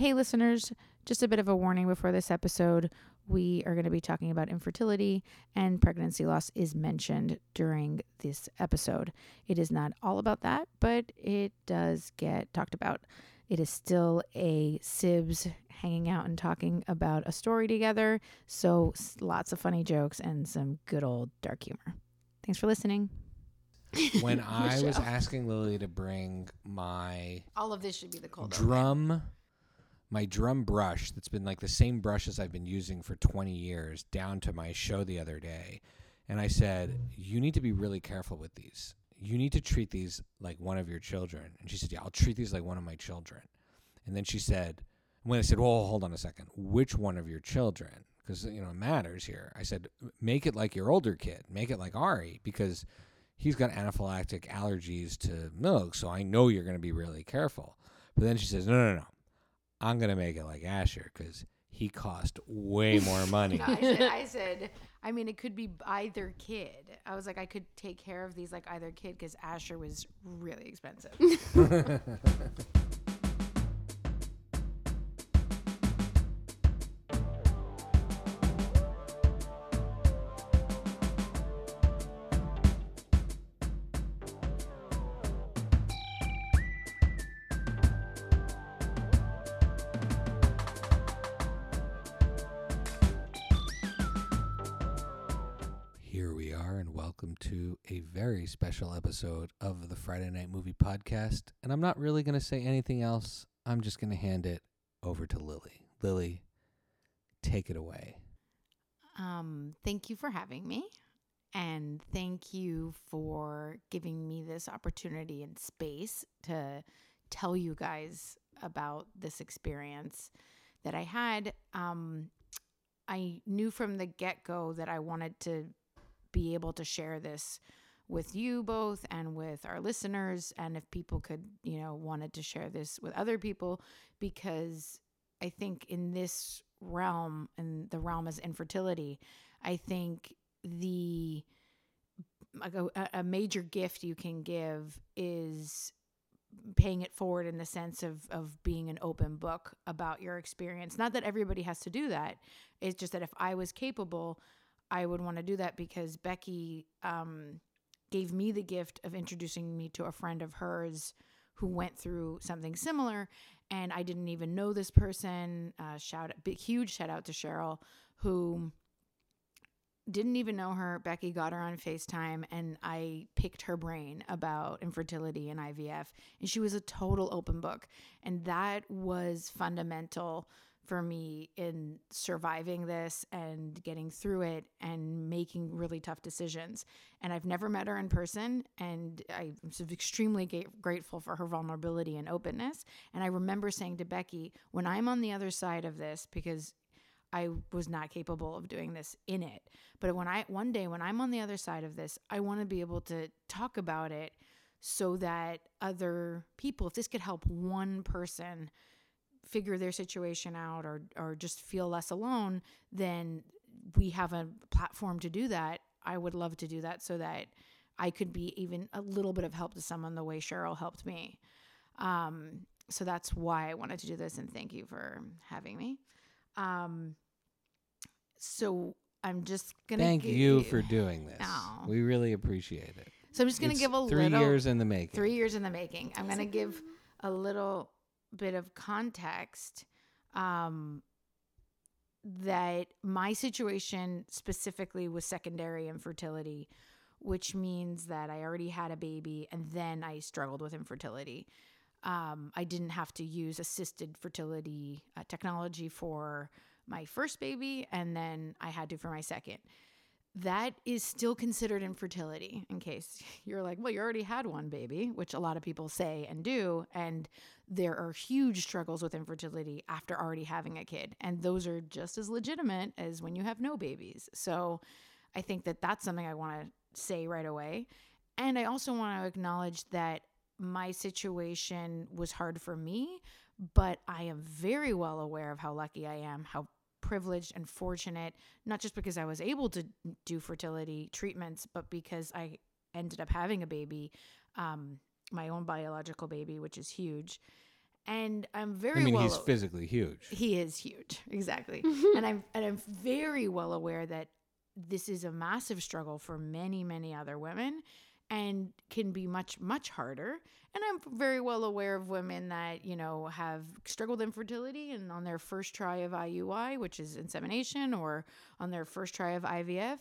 Hey, listeners, just a bit of a warning before this episode. We are going to be talking about infertility, and pregnancy loss is mentioned during this episode. It is not all about that, but it does get talked about. It is still a sibs hanging out and talking about a story together. So, lots of funny jokes and some good old dark humor. Thanks for listening. when I was asking Lily to bring my All of this should be the cold drum, my drum brush that's been like the same brush as I've been using for 20 years down to my show the other day. And I said, You need to be really careful with these. You need to treat these like one of your children. And she said, Yeah, I'll treat these like one of my children. And then she said, When I said, Well, hold on a second, which one of your children? Because, you know, it matters here. I said, Make it like your older kid, make it like Ari, because he's got anaphylactic allergies to milk. So I know you're going to be really careful. But then she says, No, no, no. I'm gonna make it like Asher because he cost way more money. No, I said, I said, I mean, it could be either kid. I was like, I could take care of these like either kid because Asher was really expensive. special episode of the Friday Night Movie Podcast. And I'm not really gonna say anything else. I'm just gonna hand it over to Lily. Lily, take it away. um, thank you for having me. And thank you for giving me this opportunity and space to tell you guys about this experience that I had. Um, I knew from the get go that I wanted to be able to share this with you both and with our listeners and if people could you know wanted to share this with other people because i think in this realm and the realm is infertility i think the like a, a major gift you can give is paying it forward in the sense of of being an open book about your experience. Not that everybody has to do that. It's just that if i was capable I would want to do that because Becky um, gave me the gift of introducing me to a friend of hers who went through something similar, and I didn't even know this person. Uh, shout, big huge shout out to Cheryl, who didn't even know her. Becky got her on FaceTime, and I picked her brain about infertility and IVF, and she was a total open book, and that was fundamental for me in surviving this and getting through it and making really tough decisions. And I've never met her in person, and I'm extremely grateful for her vulnerability and openness. And I remember saying to Becky, when I'm on the other side of this, because I was not capable of doing this in it. But when I one day when I'm on the other side of this, I want to be able to talk about it so that other people, if this could help one person figure their situation out or or just feel less alone, then we have a platform to do that. I would love to do that so that I could be even a little bit of help to someone the way Cheryl helped me. Um, so that's why I wanted to do this, and thank you for having me. Um, so I'm just gonna Thank gi- you for doing this. Aw. We really appreciate it. So I'm just gonna It's give a three little years in the making. three years in the making. I'm gonna give a little bit of context. Um, that my situation specifically was secondary infertility, which means that I already had a baby and then I struggled with infertility. Um, I didn't have to use assisted fertility uh, technology for my first baby, and then I had to for my second. That is still considered infertility, in case you're like, well, you already had one baby, which a lot of people say and do. And there are huge struggles with infertility after already having a kid. And those are just as legitimate as when you have no babies. So I think that that's something I want to say right away. And I also want to acknowledge that my situation was hard for me, but I am very well aware of how lucky I am, how privileged and fortunate, not just because I was able to do fertility treatments, but because I ended up having a baby, um, my own biological baby, which is huge. And I'm very I mean, well he's physically huge. he is huge, exactly. and I'm and I'm very well aware that this is a massive struggle for many, many other women and can be much, much harder. And I'm very well aware of women that, you know, have struggled infertility and on their first try of IUI, which is insemination, or on their first try of IVF,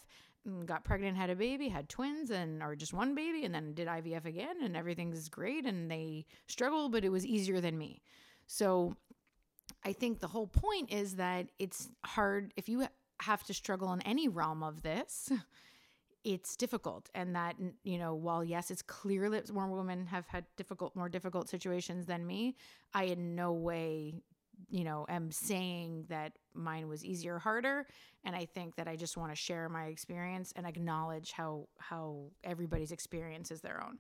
got pregnant, had a baby, had twins, and or just one baby, and then did IVF again, and everything's great, and they struggle, but it was easier than me. So I think the whole point is that it's hard if you have to struggle in any realm of this. It's difficult, and that you know, while yes, it's clear that more women have had difficult, more difficult situations than me. I in no way, you know, am saying that mine was easier harder. And I think that I just want to share my experience and acknowledge how how everybody's experience is their own.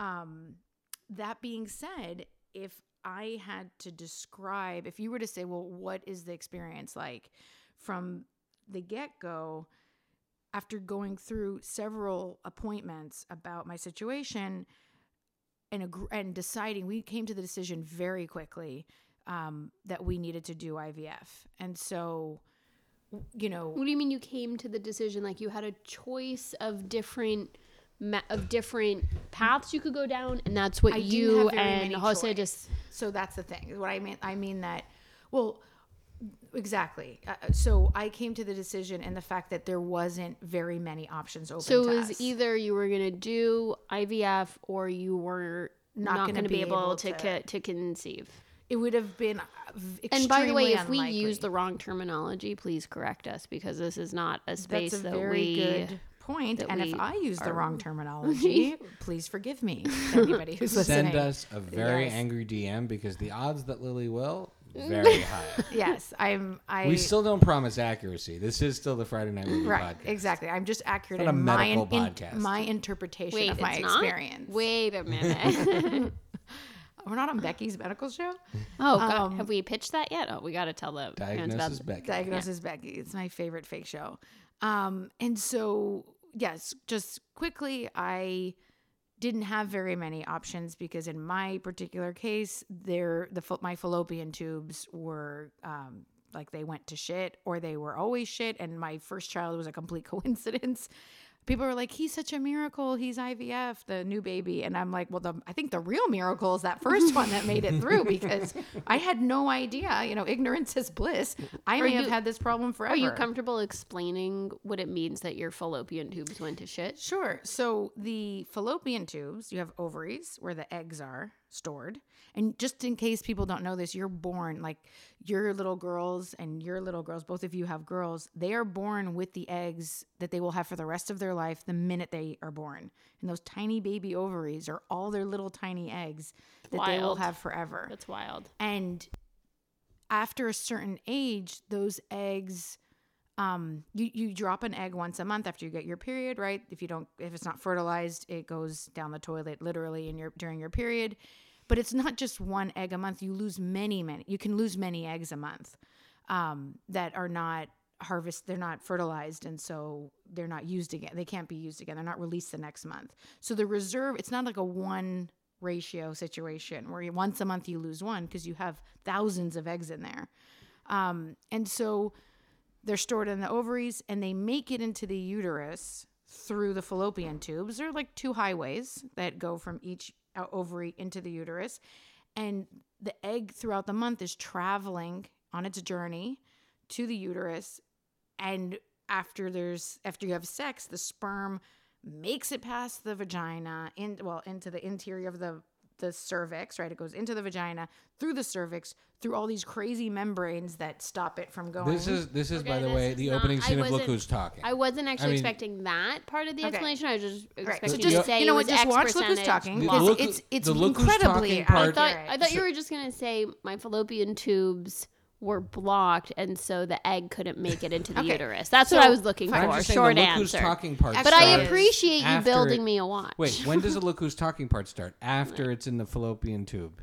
Um, that being said, if I had to describe, if you were to say, well, what is the experience like from the get go? After going through several appointments about my situation and ag- and deciding, we came to the decision very quickly um, that we needed to do IVF, and so you know, What do you mean you came to the decision like you had a choice of different ma- of different paths you could go down and that's what I you and Jose choice. just So that's the thing. What I mean, I mean that. Well, exactly. Uh, so I came to the decision and the fact that there wasn't very many options open. so to it was us. either you were going to do IVF or you were Not not, gonna be be able, able to to- co- to conceive. It would have been. uh, And by the way, if extremely we use the wrong terminology, please correct us because this is not a space that's a that very we good point. And if I use the wrong terminology, please forgive me. Anybody who's listening. Send us a very Yes. angry DM because the odds that Lily will very high. Yes, I'm. I. We still don't promise accuracy. This is still the Friday Night Movie Right, podcast. exactly. I'm just accurate It's not in a my medical in- podcast. my interpretation Wait, of my it's not? experience. Wait a minute. We're not on Becky's medical show. oh god, Um, have we pitched that yet? Oh, we got to tell the parents about Diagnosis Becky. Diagnosis Becky. It's my favorite fake show. Um, and so yes, just quickly, I didn't have very many options because in my particular case, there the my fallopian tubes were um, like they went to shit or they were always shit, and my first child was a complete coincidence. People are like, "He's such a miracle. He's IVF, the new baby," and I'm like, "Well, the, I think the real miracle is that first one that made it through because I had no idea. You know, ignorance is bliss. I may have had this problem forever." Are you comfortable explaining what it means that your fallopian tubes went to shit? Sure. So the fallopian tubes, you have ovaries where the eggs are stored. And just in case people don't know this, you're born like your little girls and your little girls, both of you have girls, they are born with the eggs that they will have for the rest of their life the minute they are born. And those tiny baby ovaries are all their little tiny eggs that they will have forever. That's wild. And after a certain age, those eggs, um, you, you drop an egg once a month after you get your period, right? If you don't, if it's not fertilized, it goes down the toilet literally in your during your period. But it's not just one egg a month. You lose many, many. You can lose many eggs a month um, that are not harvest. They're not fertilized, and so they're not used again. They can't be used again. They're not released the next month. So the reserve, it's not like a one ratio situation where you, once a month you lose one because you have thousands of eggs in there. Um, and so they're stored in the ovaries and they make it into the uterus through the fallopian tubes. They're like two highways that go from each uh, ovary into the uterus. And the egg throughout the month is traveling on its journey to the uterus. And after there's after you have sex, the sperm makes it past the vagina in well into the interior of the the cervix, right? It goes into the vagina, through the cervix, through all these crazy membranes that stop it from going. This is this is by the this way is the not- opening I scene of Look wasn't- Who's Talking. I wasn't actually mean- expecting that part of the Okay. explanation. I was just expecting So you to just- say you know it what, was just X watch Look Who's percentage Talking. The It's- Look- it's it's the Look Who's incredibly Talking part- I thought accurate. I thought you were just gonna say my fallopian tubes were blocked, and so the egg couldn't make it into the Okay. uterus. That's So, what I was looking fine. For. just saying Short the Look Who's answer. Talking part. But I appreciate you building it- me a watch. Wait, when does the Look Who's Talking part start? After it's in the fallopian tube.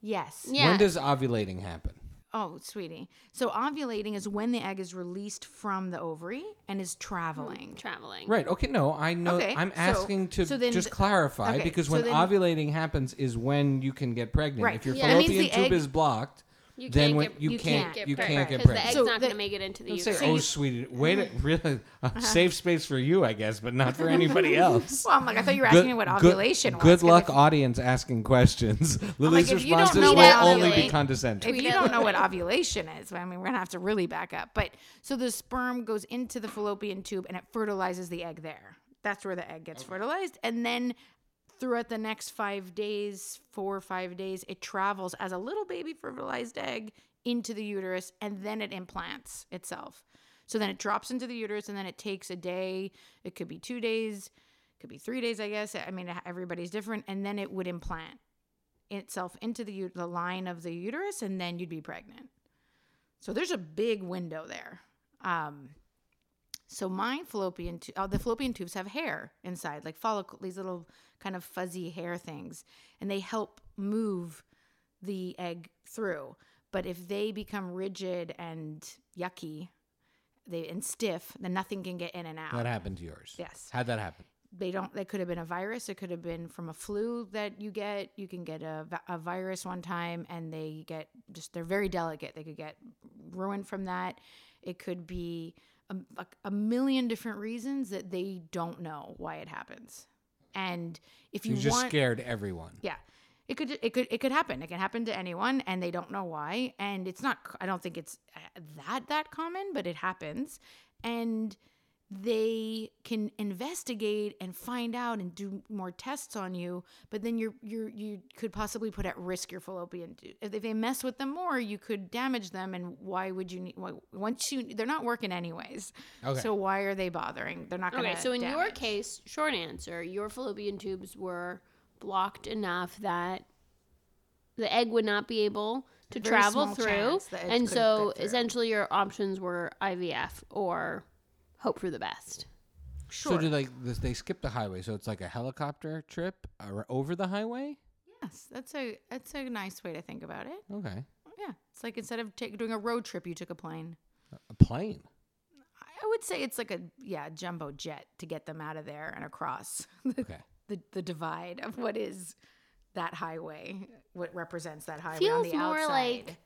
yes. Yeah. When does ovulating happen? Oh, sweetie. So ovulating is when the egg is released from the ovary and is traveling. Mm, traveling. Right. Okay. No, I know. Okay, I'm so- asking to so then just th- clarify okay, because so when then- ovulating happens is when you can get pregnant. Right. If your Yeah, fallopian tube egg- is blocked, You then can't when get- you, you can't, can't get you can't pregnant get because the egg's So not going to make it into the Don't say, uterus. oh, sweetie, wait, a, really, a safe space for you, I guess, but not for anybody else. Well, I'm like, I thought you were asking me what ovulation good, was. Good luck, audience, asking questions. Lily's if responses will only be condescending. If you don't know what ovulation is, I mean, we're gonna have to really back up. But so the sperm goes into the fallopian tube and it fertilizes the egg there. That's where the egg gets fertilized, and then throughout the next five days, four or five days, it travels as a little baby fertilized egg into the uterus, and then it implants itself. So then it drops into the uterus, and then it takes a day. It could be two days, could be three days, I guess. I mean, everybody's different, and then it would implant itself into the the line of the uterus, and then you'd be pregnant. So there's a big window there. Um, so my fallopian, tu- oh, the fallopian tubes have hair inside, like follicle, these little kind of fuzzy hair things, and they help move the egg through. But if they become rigid and yucky, they and stiff, then nothing can get in and out. That happened to yours. Yes How'd that happen? they don't That could have been a virus it could have been from a flu that you get you can get a, a virus one time and they get just they're very delicate they could get ruined from that it could be a, a, a million different reasons that they don't know why it happens. And if you You just want scared everyone. yeah. It could it could it could happen. It can happen to anyone and they don't know why. And it's not i don't think it's uh, that that common but it happens. And they can investigate and find out and do more tests on you but then you're you're you could possibly put at risk your fallopian tube if they mess with them more you could damage them and why would you need why, once you they're not working anyways Okay. so why are they bothering they're not going to Okay, so in your case, short answer, your fallopian tubes were blocked enough that the egg would not be able to Very travel through, chance the egg and so through. essentially your options were IVF or hope for the best. sure So do they this, they skip the highway? So it's like a helicopter trip ar- over the highway? yes that's a that's a nice way to think about it Okay. Yeah, it's like instead of take, doing a road trip, you took a plane. A plane. I would say it's like a yeah jumbo jet to get them out of there and across the, Okay. the, the divide of what is that highway, what represents that highway on Feels the more outside. like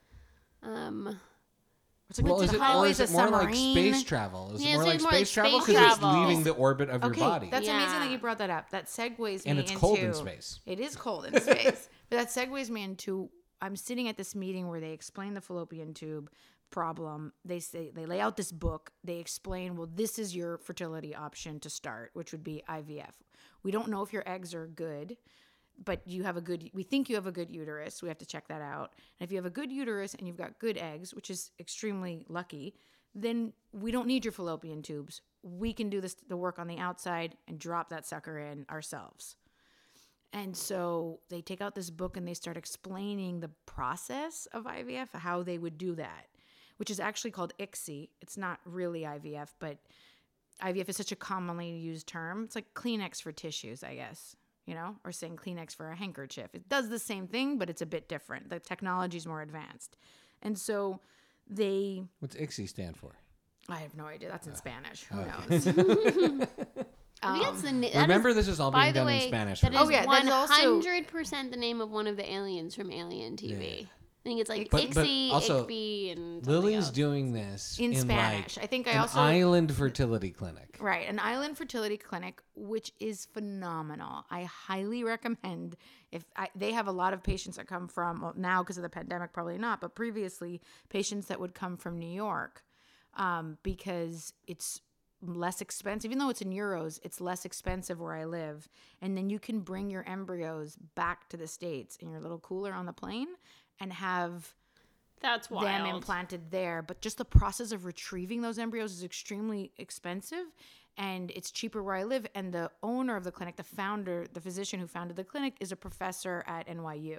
um it's like Well, is it, or is it more like space travel? Is Yeah, it more like it's more like space travel because it's travel. leaving the orbit of Okay, your body? that's amazing that you brought that up. That segues me into. and me it's into cold in space. It is cold in space. but that segues me into I'm sitting at this meeting where they explain the fallopian tube problem. They say they lay out this book. They explain, well, this is your fertility option to start, which would be IVF. We don't know if your eggs are good, but you have a good we think you have a good uterus. We have to check that out. And if you have a good uterus and you've got good eggs, which is extremely lucky, then we don't need your fallopian tubes. We can do this the work on the outside and drop that sucker in ourselves. And so they take out this book and they start explaining the process of IVF, how they would do that, which is actually called ICSI. It's not really IVF, but IVF is such a commonly used term. It's like Kleenex for tissues, I guess, you know, or saying Kleenex for a handkerchief. It does the same thing, but it's a bit different. The technology is more advanced. And so they, What's ICSI stand for? I have no idea. That's in uh, Spanish. Who okay. knows? I think that's the na- that is- Remember, this is all being done way, in Spanish. that for is Oh, yeah, one that's also- hundred percent the name of one of the aliens from Alien TV. Yeah. I think it's like But- but also, Ixby, and Lily's else. doing this In in, Spanish. Like I think I an also- island fertility clinic. Right, an island fertility clinic, which is phenomenal. I highly recommend. If I, they have a lot of patients that come from well, now because of the pandemic, probably not, but previously patients that would come from New York um, because it's less expensive. Even though it's in euros, it's less expensive where I live, and then you can bring your embryos back to the states in your little cooler on the plane and have That's wild. them implanted there. But just the process of retrieving those embryos is extremely expensive and it's cheaper where I live. And the owner of the clinic, the founder, the physician who founded the clinic, is a professor at NYU.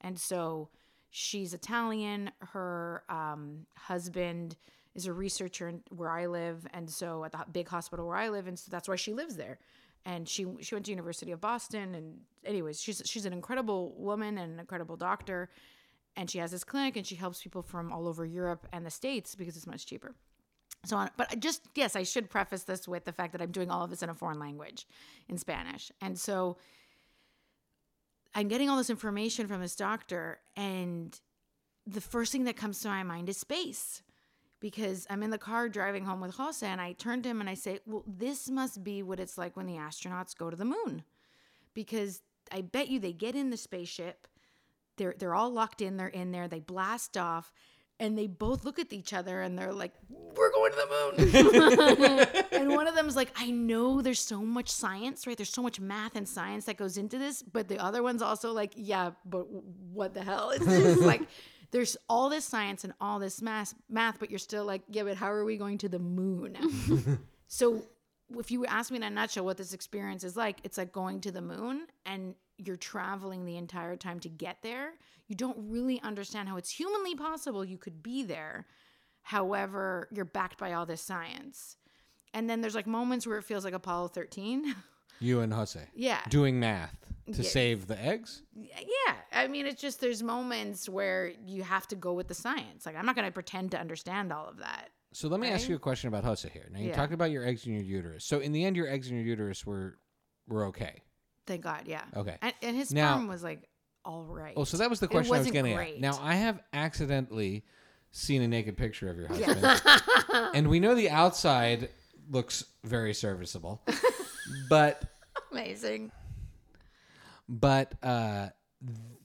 And so she's Italian. Her um, husband is a researcher where I live. And so at the big hospital where I live. And so that's why she lives there. And she she went to University of Boston. And anyways, she's she's an incredible woman and an incredible doctor and she has this clinic and she helps people from all over Europe and the States because it's much cheaper. So on, but just yes, I should preface this with the fact that I'm doing all of this in a foreign language, in Spanish, and so I'm getting all this information from this doctor, and the first thing that comes to my mind is space. Because I'm in the car driving home with Jose, and I turn to him and I say, Well, this must be what it's like when the astronauts go to the moon. Because I bet you they get in the spaceship, they're, they're all locked in, they're in there, they blast off, and they both look at each other and they're like, We're going to the moon. and one of them is like, I know there's so much science, right? There's so much math and science that goes into this, but the other one's also like, Yeah, but what the hell? It's just like, there's all this science and all this math, math, but you're still like, Yeah, but how are we going to the moon? so if you ask me in a nutshell what this experience is like, it's like going to the moon and you're traveling the entire time to get there. You don't really understand how it's humanly possible you could be there. However, you're backed by all this science. And then there's like moments where it feels like Apollo 13. You and Jose. yeah. Doing math to Yeah. save the eggs? Yeah. I mean, it's just there's moments where you have to go with the science. Like, I'm not going to pretend to understand all of that. So let me ask you a question about Jose here. Now you Yeah. talked about your eggs in your uterus. So in the end, your eggs in your uterus were were okay. Thank God. Yeah. Okay. And, and his Now- sperm was like all right. Oh, so that was the question I was wasn't getting great. at. Now I have accidentally seen a naked picture of your husband, and we know the outside looks very serviceable, but Amazing. but uh,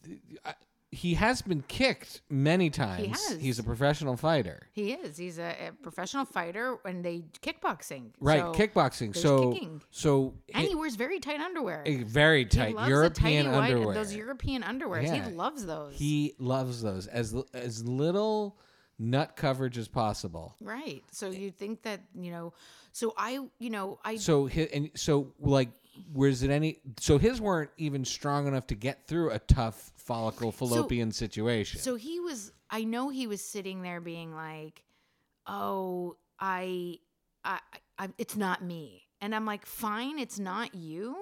th- I- he has been kicked many times. He has. He's a professional fighter, He is. He's a, a professional fighter and they kickboxing. right? So- Kickboxing. So kicking. so And it- he wears very tight underwear. a very He tight European tighty white- underwear. Those European underwears. Yeah. He loves those. He loves those as as little nut coverage as possible. right. So you think that, you know, so I, you know, I So and so like was it any so his weren't even strong enough to get through a tough follicle fallopian situation. So he was. I know he was sitting there being like, "Oh, I, I, I, it's not me," and I'm like, "Fine, it's not you."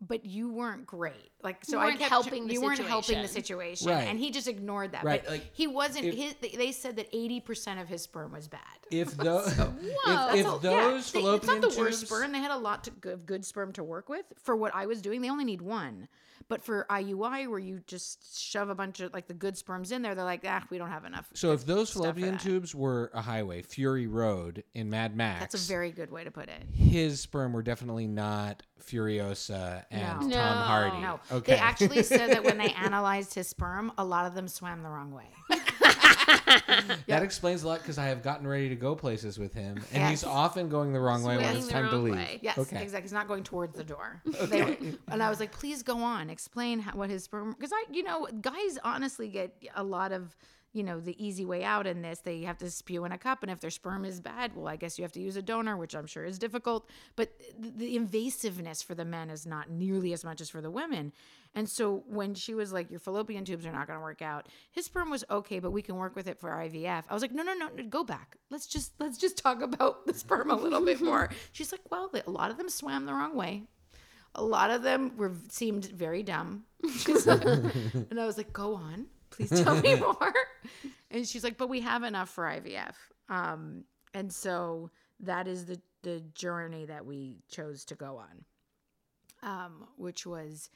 But you weren't great, like so. You I weren't kept helping the you weren't helping the situation. situation, Right. and he just ignored that. Right, But like, he wasn't. if- his, they said that eighty percent of his sperm was bad. if those Whoa. if, if all- those yeah. They- fallopian it's not the worst tubes- sperm. They had a lot to, of good sperm to work with. For what I was doing, they only need one. But for IUI, where you just shove a bunch of like the good sperms in there, they're like, ah, we don't have enough. So if those fallopian tubes were a highway, Fury Road in Mad Max, That's a very good way to put it. his sperm were definitely not Furiosa and. No. Tom Hardy. No, okay. they actually said that when they analyzed his sperm, a lot of them swam the wrong way. That explains a lot because I have gotten ready to go places with him, and Yes. he's often going the wrong way when it's the time to wrong leave. way. Yes, Okay. exactly. He's not going towards the door. They were- and I was like, please go on, explain how, what his sperm. Because I, you know, guys honestly get a lot of, you know, the easy way out in this. They have to spew in a cup, and if their sperm is bad, well, I guess you have to use a donor, which I'm sure is difficult. But the invasiveness for the men is not nearly as much as for the women. And so when she was like, your fallopian tubes are not going to work out, his sperm was okay, but we can work with it for IVF. I was like, no, no, no, no, go back. Let's just let's just talk about the sperm a little bit more. She's like, well, a lot of them swam the wrong way. A lot of them were seemed very dumb. Like- and I was like, go on, please tell me more. And she's like, but we have enough for IVF. Um, and so that is the the journey that we chose to go on, um, which was.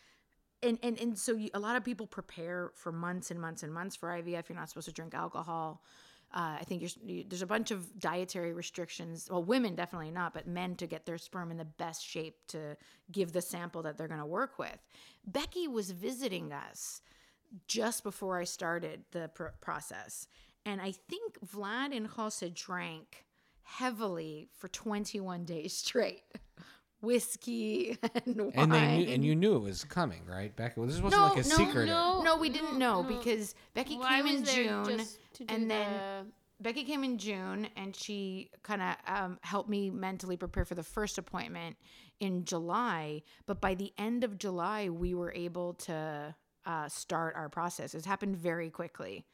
And, and, and so you, a lot of people prepare for months and months and months for IVF. You're not supposed to drink alcohol. Uh, I think you, there's a bunch of dietary restrictions. Well, women definitely not, but men to get their sperm in the best shape to give the sample that they're going to work with. Becky was visiting us just before I started the pr- process, and I think Vlad and Jose drank heavily for 21 days straight, whiskey and wine. And they knew, and you knew it was coming, right, Becca? Well, this wasn't No, like a no, secret. no. no, we didn't know no. because Becky Why came in June. just to do and then Becky came in June and she kind of um, helped me mentally prepare for the first appointment in July. But by the end of July, we were able to uh, start our process. It happened very quickly,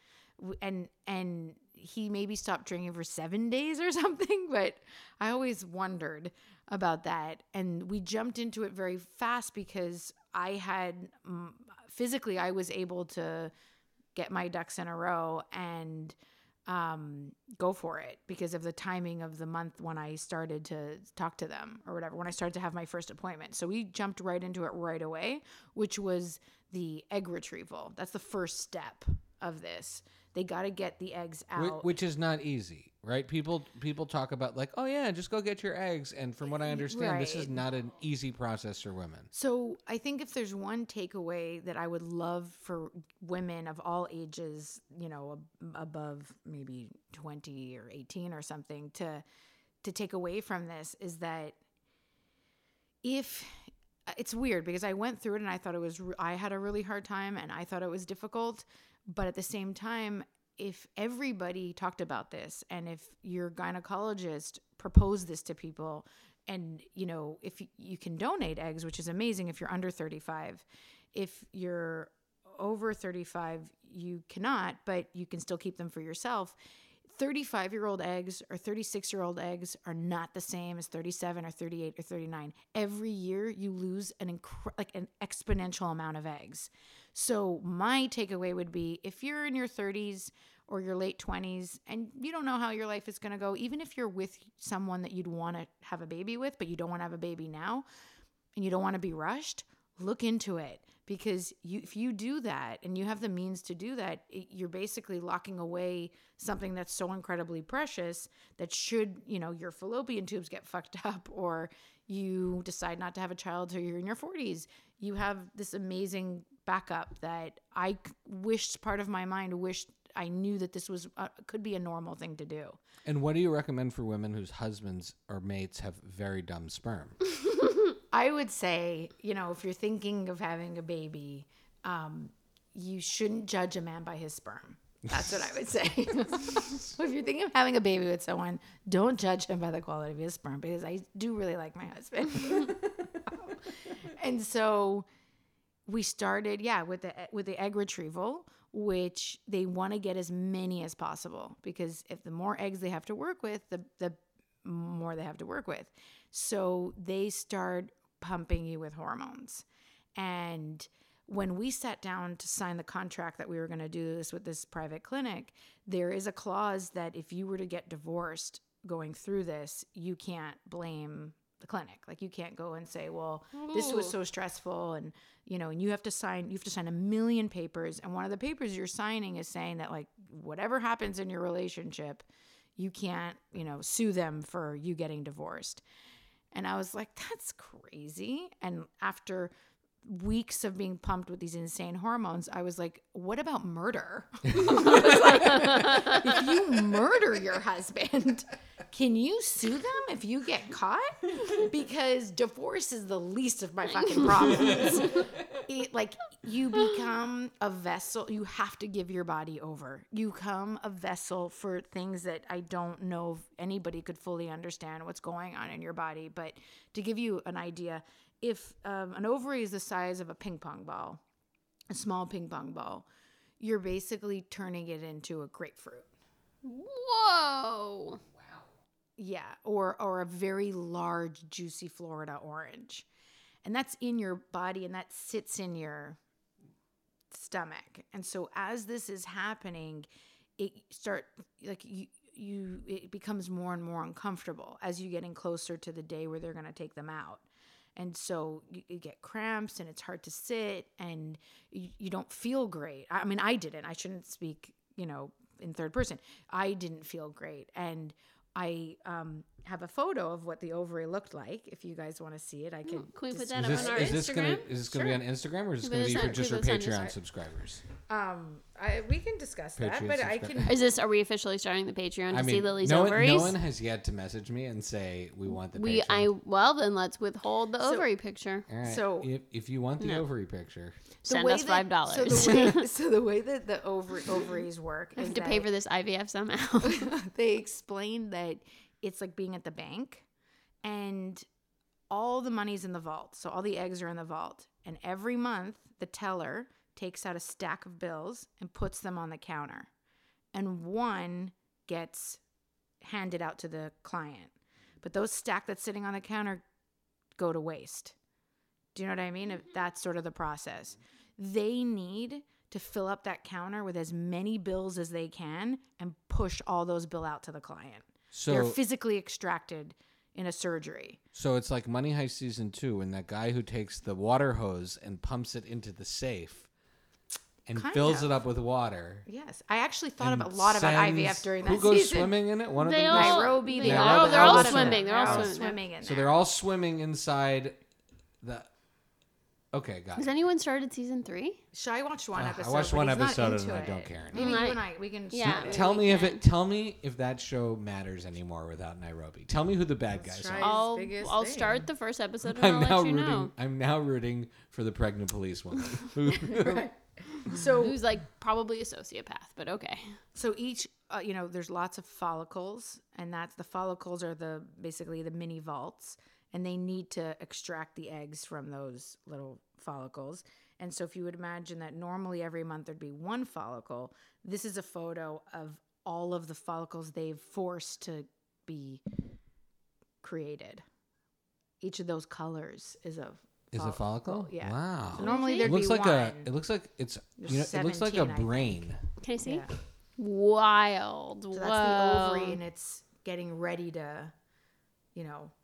and and he maybe stopped drinking for seven days or something. But I always wondered about that, and we jumped into it very fast because I had mm, physically I was able to get my ducks in a row and um, go for it because of the timing of the month when I started to talk to them or whatever, when I started to have my first appointment. So we jumped right into it right away, which was the egg retrieval. That's the first step of this. They got to get the eggs out. which is not easy, right? People people talk about like, oh yeah, just go get your eggs, and from what I understand, this is not an easy process for women. So I think if there's one takeaway that I would love for women of all ages, you know, above maybe 20 or 18 or something to to take away from this is that if it's weird because I went through it and I thought it was I had a really hard time and I thought it was difficult, but at the same time if everybody talked about this and if your gynecologist proposed this to people and you know if you can donate eggs which is amazing if you're under 35 if you're over 35 you cannot but you can still keep them for yourself 35 year old eggs or 36 year old eggs are not the same as 37 or 38 or 39 every year you lose an incre- like an exponential amount of eggs. So my takeaway would be if you're in your 30s or your late 20s and you don't know how your life is going to go even if you're with someone that you'd want to have a baby with but you don't want to have a baby now and you don't want to be rushed, look into it because you if you do that and you have the means to do that, it, you're basically locking away something that's so incredibly precious that should, you know, your fallopian tubes get fucked up or you decide not to have a child till you're in your 40s, you have this amazing backup that i wished part of my mind wished I knew that this was uh, could be a normal thing to do. And what do you recommend for women whose husbands or mates have very dumb sperm? I would say, you know, if you're thinking of having a baby, um, you shouldn't judge a man by his sperm. That's what I would say. if you're thinking of having a baby with someone, don't judge him by the quality of his sperm because I do really like my husband. and so we started, yeah, with the with the egg retrieval, which they want to get as many as possible because if the more eggs they have to work with, the the more they have to work with. So they start pumping you with hormones. And when we sat down to sign the contract that we were going to do this with this private clinic, there is a clause that if you were to get divorced going through this, you can't blame the clinic. Like you can't go and say, "Well, this was so stressful," and you know, and you have to sign. You have to sign a million papers, and one of the papers you're signing is saying that like whatever happens in your relationship, you can't, you know, sue them for you getting divorced. And I was like, that's crazy. And after weeks of being pumped with these insane hormones, I was like, what about murder? Like, if you murder your husband, can you sue them if you get caught? Because divorce is the least of my fucking problems. It, like you become a vessel, you have to give your body over. You become a vessel for things that I don't know if anybody could fully understand what's going on in your body. But to give you an idea, if um, an ovary is the size of a ping pong ball, a small ping pong ball, you're basically turning it into a grapefruit. Whoa. Wow. Yeah, or or a very large juicy Florida orange. And that's in your body and that sits in your stomach. And so as this is happening, it start like you you it becomes more and more uncomfortable as you getting closer to the day where they're going to take them out. And so you, you get cramps and it's hard to sit and you, you don't feel great. I mean, I didn't. I shouldn't speak, you know, in third person. I didn't feel great. And I um, have a photo of what the ovary looked like. If you guys want to see it, I can. Can we put that up this, on our is this gonna Instagram? is this gonna be on Instagram or is this gonna be for on- just our this on your Patreon subscribers? Um, I, we can discuss that, but I can. Is this? Are we officially starting the Patreon to I see Lily's no one, ovaries? no one has yet to message me and say we want the we. Patreon. I. Well, then let's withhold the So- ovary picture. All right. so- if, if you want the No. ovary picture, Send us five dollars. So the way, so the way that the ovary, ovaries work I is have to that pay for this IVF somehow. they explained that it's like being at the bank, and all the money's in the vault. So all the eggs are in the vault, and every month the teller takes out a stack of bills and puts them on the counter, and one gets handed out to the client. But those stack that's sitting on the counter go to waste. Do you know what I mean? If mm-hmm. That's sort of the process. They need to fill up that counter with as many bills as they can and push all those bill out to the client. They're physically extracted in a surgery. so it's like Money Heist season two, and that guy who takes the water hose and pumps it into the safe and Kind fills of. it up with water. Yes, I actually thought and a lot about IVF during that Who goes season. swimming in it? One They of them. all- Nairobi, they the all- other- they're all lot of them. swimming, they're all They're swimming. swimming in So they're all swimming inside the. Okay, got Has it. anyone started season three? So I watched one Ugh, I episode. watched but one he's not episode and into I don't it. care Maybe anymore. you and I we can. Yeah. swap Tell we me if can. it. Tell me if that show matters anymore without Nairobi. Tell me who the bad Let's guys try. are. His I'll biggest I'll thing. start the first episode and I'm I'll now let you rooting. know. I'm now rooting for the pregnant policewoman. Who- So Who's like probably a sociopath, but okay. so each uh, you know there's lots of follicles and that's the follicles are the basically the mini vaults and they need to extract the eggs from those little follicles and so if you would imagine that normally every month there'd be one follicle this is a photo of all of the follicles they've forced to be created each of those colors is a is a follicle? yeah Wow. so normally there'd it looks be like one. a. It looks like it's. There's You know, it looks like a 17, I think. brain. Can I see? Yeah. Wild. So Whoa. that's the ovary, and it's getting ready to, you know, p-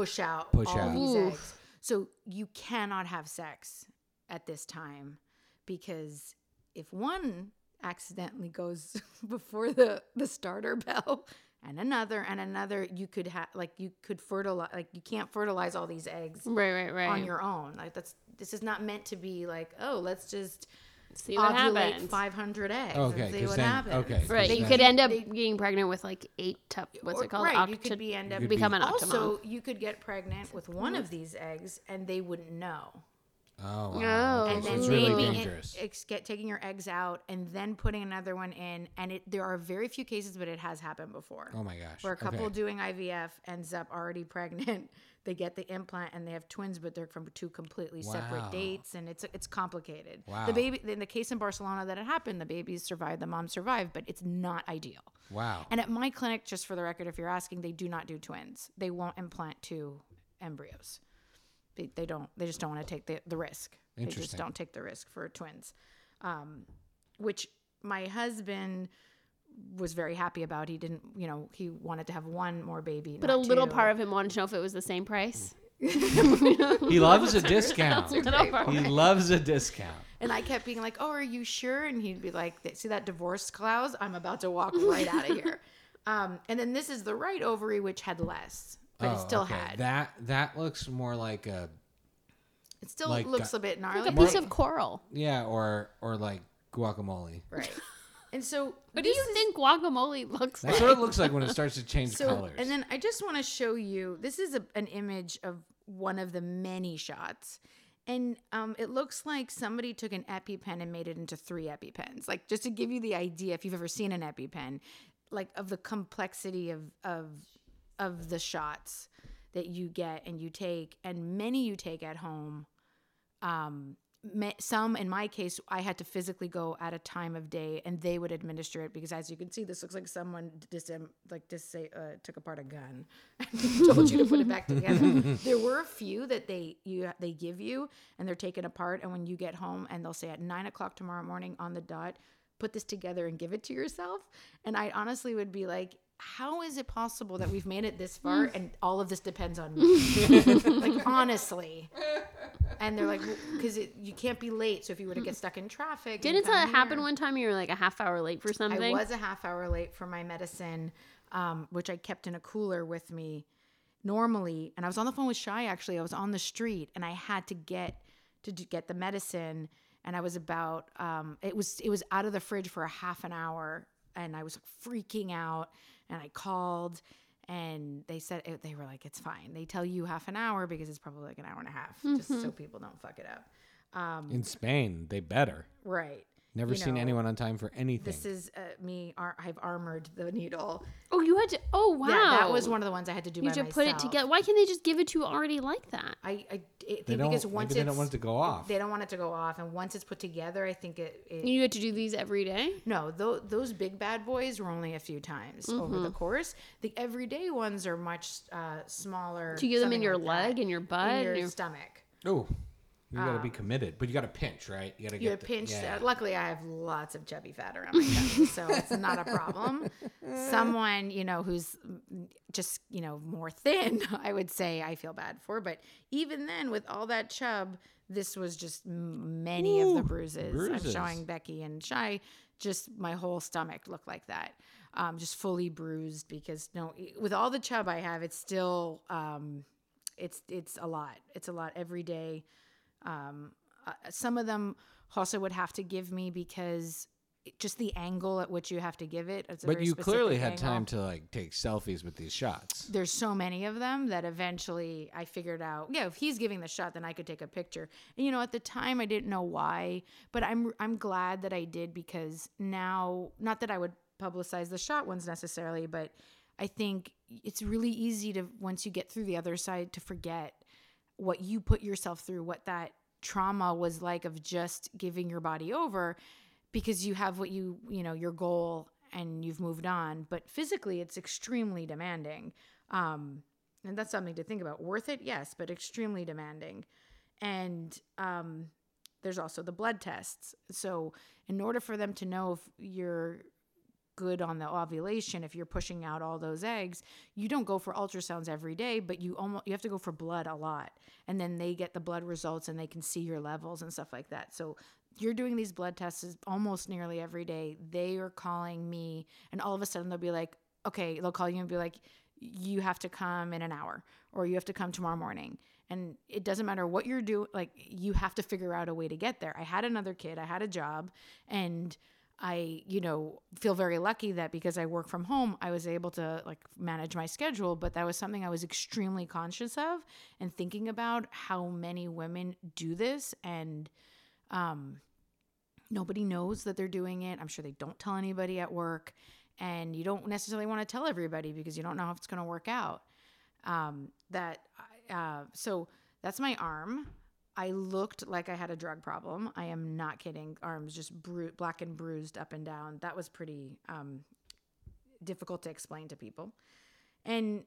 push out Push all out. these Oof. eggs. So you cannot have sex at this time because if one accidentally goes before the the starter bell and another and another you could have like you could fertilize like you can't fertilize all these eggs Right, right, right. on your own like that's this is not meant to be like oh let's just see what ovulate happens. 500 eggs Okay, and see 'cause what then- happens okay, 'cause Right, you then- could end up They- getting pregnant with like eight tup. What's Or- it called? Right, you Octo- could be end up could be- become an octomom. Also, you could get pregnant with one of mm-hmm. these eggs and they wouldn't know. Oh, Oh. wow. Okay, And so then it's really maybe dangerous. ex- get taking your eggs out and then putting another one in. And it there are very few cases, but it has happened before. oh my gosh. Where a couple okay. doing IVF ends up already pregnant. They get the implant and they have twins, but they're from two completely Wow. separate dates, and it's it's complicated. Wow. The baby in the case in Barcelona that it happened, the babies survived, the mom survived, but it's not ideal. Wow. And at my clinic, just for the record, if you're asking, they do not do twins. They won't implant two embryos. They, they don't. They just don't want to take the, the risk. They just don't take the risk for twins. Um, which my husband was very happy about. He didn't, you know, he wanted to have one more baby. but a little two. part of him wanted to know if it was the same price. He loves a discount. Little he loves a discount. And I kept being like, "Oh, are you sure?" And he'd be like, "See that divorce clause? I'm about to walk right out of here." Um, and then this is the right ovary, which had less, but it Oh, still okay. had. that. That looks more like a It still Like, looks a bit gnarly. Like a but- piece of coral. yeah, or or like guacamole. right. And so, What do you is- think guacamole looks like? That's like? what it looks like when it starts to change So, colors. and then I just want to show you. This is a, an image of one of the many shots, and um, it looks like somebody took an EpiPen and made it into three EpiPens. Like just to give you the idea, if you've ever seen an EpiPen, like of the complexity of of of the shots that you get and you take, and many you take at home. Um, ma- some in my case i had to physically go at a time of day and they would administer it because as you can see this looks like someone dis- like dis- say uh, took apart a gun and told you to put it back together. There were a few that they you they give you and they're taken apart and when you get home and they'll say at nine o'clock tomorrow morning on the dot put this together and give it to yourself. And i honestly would be like how is it possible that we've made it this far and all of this depends on me like honestly and they're like because you can't be late so if you were to get stuck in traffic Didn't that happen here- one time? You were like a half hour late for something. I was a half hour late for my medicine, um, which I kept in a cooler with me normally. And I was on the phone with Shy actually. I was on the street and I had to get to d- get the medicine. And I was about um, it was it was out of the fridge for a half an hour, and I was freaking out. And I called, and they said it, they were like, "It's fine." They tell you half an hour because it's probably like an hour and a half, just so people don't fuck it up. Um, in Spain, they better. right. Never You seen know, anyone on time for anything. This is uh, me. Ar- I've armored the needle. oh, you had to. Oh, wow. Yeah, that was one of the ones I had to do You by had to myself. put it together. Why can't they just give it to you already like that? I, I, I think don't. because once they it's, don't want it to go off. they don't want it to go off, and once it's put together, I think it. it You had to do these every day. no, those those big bad boys were only a few times over Mm-hmm. the course. The everyday ones are much uh, smaller. To you get them in your like leg that. and your butt in and your your stomach. Oh, You got to be committed, but you got to pinch, right? You got to You get have pinched. Yeah. uh, luckily, I have lots of chubby fat around my tummy, so it's not a problem. Someone you know who's mm, just you know more thin, I would say I feel bad for. But even then, with all that chub, this was just many of the bruises. bruises. I'm showing Becky and Shy. Just my whole stomach looked like that, um, just fully bruised because no, with all the chub I have, it's still um, it's it's a lot. It's a lot every day. Um, uh, some of them Jose would have to give me because it- just the angle at which you have to give it. It's a But you clearly had angle. time to like take selfies with these shots. There's so many of them that eventually I figured out. Yeah, if he's giving the shot, then I could take a picture. And you know, at the time I didn't know why, but I'm I'm glad that I did because now, not that I would publicize the shot ones necessarily, but I think it's really easy to once you get through the other side to forget what you put yourself through, what that trauma was like of just giving your body over because you have what you, you know, your goal and you've moved on. But physically, it's extremely demanding. Um, and that's something to think about. Worth it, yes, but extremely demanding. And um, there's also the blood tests. So, in order for them to know if you're good on the ovulation if you're pushing out all those eggs you don't go for ultrasounds every day but you almost you have to go for blood a lot. And then they get the blood results and they can see your levels and stuff like that. So you're doing these blood tests almost nearly every day. They are calling me and all of a sudden they'll be like okay they'll call you and be like you have to come in an hour or you have to come tomorrow morning. And it doesn't matter what you're doing like you have to figure out a way to get there. I had another kid i had a job and I, you know, feel very lucky that because I work from home, I was able to like manage my schedule. But that was something I was extremely conscious of and thinking about how many women do this. And um, nobody knows that they're doing it. I'm sure they don't tell anybody at work. And you don't necessarily want to tell everybody because you don't know if it's going to work out. Um, that, uh, so that's my arm. I looked like I had a drug problem. I am not kidding. Arms just bru- black and bruised up and down. That was pretty um, difficult to explain to people. And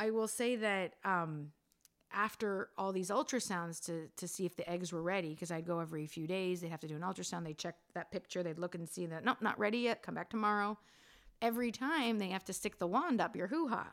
I will say that um, after all these ultrasounds to to see if the eggs were ready, because I'd go every few days, they'd have to do an ultrasound. They check that picture. They'd look and see that nope, not ready yet. Come back tomorrow. Every time they have to stick the wand up your hoo ha.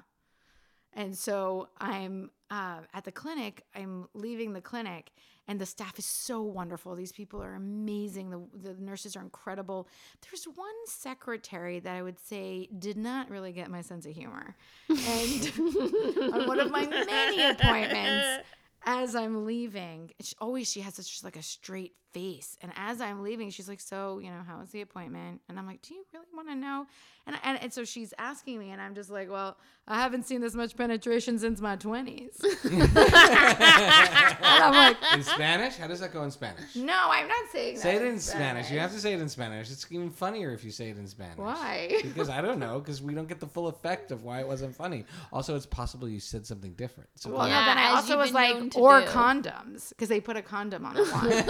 And so I'm uh, at the clinic. I'm leaving the clinic, and the staff is so wonderful. These people are amazing. The, the nurses are incredible. There's one secretary that I would say did not really get my sense of humor. And on one of my many appointments, as I'm leaving, she, always she has such like a straight face. And as I'm leaving, she's like, "So, you know, how was the appointment?" And I'm like, "Do you really want to know?" And, and and so she's asking me, and I'm just like, "Well, I haven't seen this much penetration since my 20s." and I'm like, In Spanish? How does that go in Spanish? "No, I'm not saying that." Say it in Spanish. You have to say it in Spanish. It's even funnier if you say it in Spanish. Why? Because I don't know. Because we don't get the full effect of why it wasn't funny. Also, it's possible you said something different. So Well, Yeah, then I as also you've was been like, to or do. condoms, because they put a condom on a wine.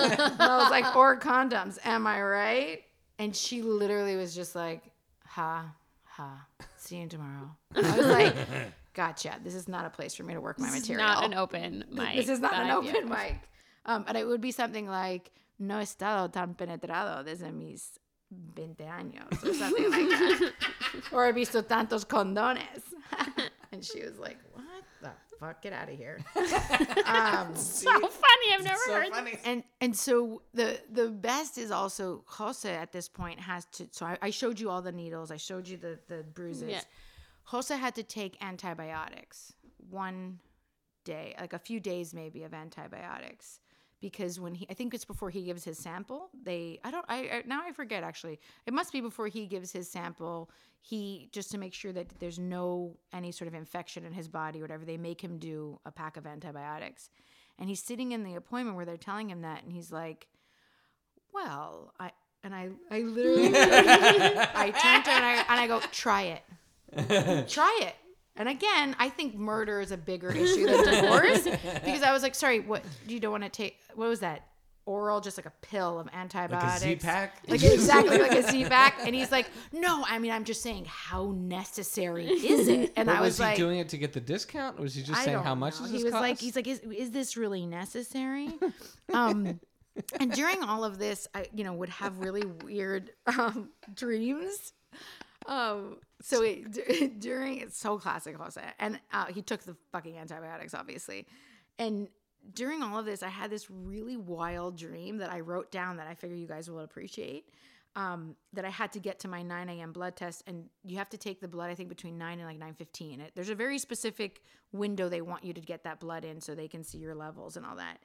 I was like, or condoms, am I right? And she literally was just like, ha, ha, see you tomorrow. I was like, gotcha. This is not a place for me to work my This is material. not an open mic. This is not an open used. mic. Um, and it would be something like, no he estado tan penetrado desde mis 20 años, or something like that. or he visto tantos condones. and she was like, what fuck? Get out of here. um, So funny. I've never so heard. funny. and and so the the best is also Jose at this point has to. So I, I showed you all the needles. I showed you the the bruises. Yeah. Jose had to take antibiotics one day, like a few days maybe of antibiotics. Because when he, I think it's before he gives his sample. They, I don't, I I- now I forget actually. It must be before he gives his sample. He just to make sure that there's no any sort of infection in his body, or whatever. They make him do a pack of antibiotics, and he's sitting in the appointment where they're telling him that, and he's like, "Well, I." And I, I literally, I turned to and I, and I go, try it try it. And again, I think murder is a bigger issue than divorce because I was like, sorry, what you don't want to take? What was that? oral, just like a pill of Like antibiotics. a Z-Pak? Like exactly like a Z-Pak. And he's like, no, I mean, I'm just saying, how necessary is it? And But I was, was, he like, doing it to get the discount? Or was he just I saying how much know. does he was cost? like, he's like, is, is this really necessary? um, and during all of this, I, you know, would have really weird um, dreams. Um, so during it's so classic Jose, and uh, he took the fucking antibiotics, obviously, and during all of this, I had this really wild dream that I wrote down that I figure you guys will appreciate. Um, that I had to get to my 9 a.m. blood test, and you have to take the blood. I think between 9 and like 9:15. It, there's a very specific window they want you to get that blood in, so they can see your levels and all that.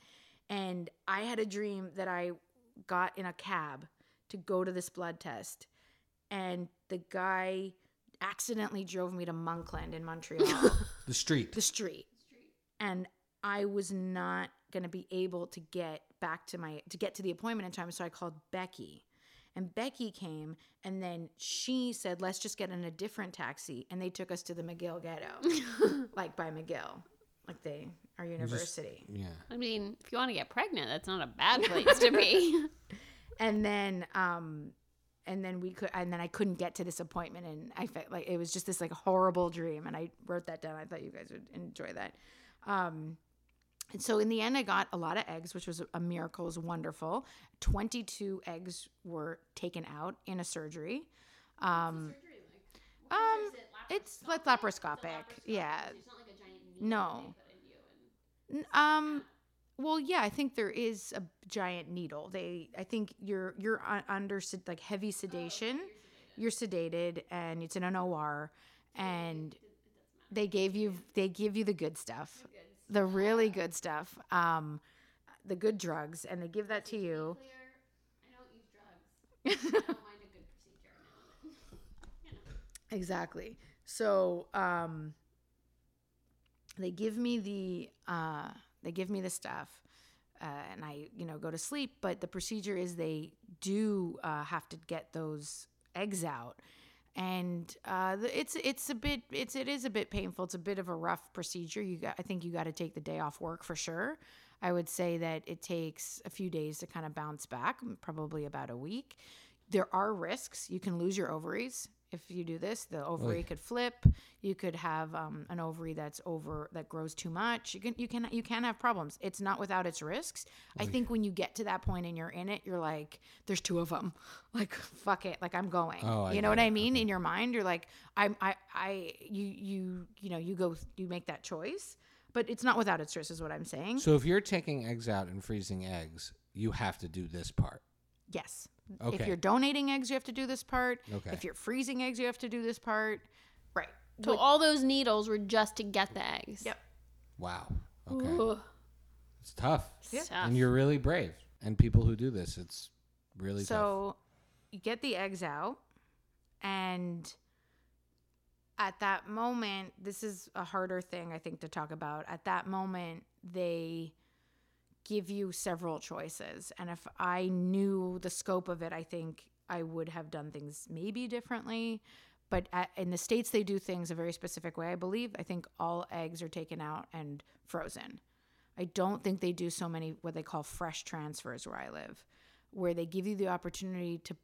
And I had a dream that I got in a cab to go to this blood test, and the guy accidentally drove me to Monkland in Montreal the street. the street and i was not going to be able to get back to my to get to the appointment in time so i called becky and becky came and then she said let's just get in a different taxi and they took us to the mcgill ghetto like by mcgill like they our university yeah. I mean, if you want to get pregnant, that's not a bad place to be. and then um and then we could and then i couldn't get to this appointment and i felt like it was just this like horrible dream and i wrote that down. I thought you guys would enjoy that. Um and so in the end i got a lot of eggs which was a miracle. It was wonderful. 22 eggs were taken out in a surgery. Um um it's like laparoscopic yeah. no. N- Um. Well, yeah, I think there is a giant needle. They, I think you're you're under like heavy sedation. You're sedated, and it's in an OR, and they gave you they give you the good stuff, the really good stuff, um, the good drugs, and they give that to you. Exactly. So um, they give me the uh, they give me the stuff, uh, and I you know go to sleep. But the procedure is they do uh, have to get those eggs out, and uh, it's it's a bit it's it is a bit painful. It's a bit of a rough procedure. You got I think you got to take the day off work for sure. I would say that it takes a few days to kind of bounce back, probably about a week. There are risks. You can lose your ovaries if you do this. The ovary Oy. could flip. You could have um, an ovary that's over that grows too much. You can you can you can have problems. It's not without its risks. I think when you get to that point and you're in it, you're like, there's two of them. Like fuck it. Like I'm going. Oh, I you know what it. I mean? In your mind, you're like, I'm I I you you you know you go you make that choice. But it's not without its risks, is what I'm saying. So if you're taking eggs out and freezing eggs, you have to do this part. Yes. Okay. If you're donating eggs, you have to do this part. Okay. If you're freezing eggs, you have to do this part. Right. So all those needles were just to get the eggs. Yep. Wow. Okay. Ugh. It's tough. Yeah. Tough. And you're really brave. And people who do this, it's really tough. So you get the eggs out, and at that moment, this is a harder thing I think to talk about. At that moment, they give you several choices. And if I knew the scope of it, I think I would have done things maybe differently. But at, in the States, they do things a very specific way, I believe. I think all eggs are taken out and frozen. I don't think they do so many what they call fresh transfers where I live, where they give you the opportunity to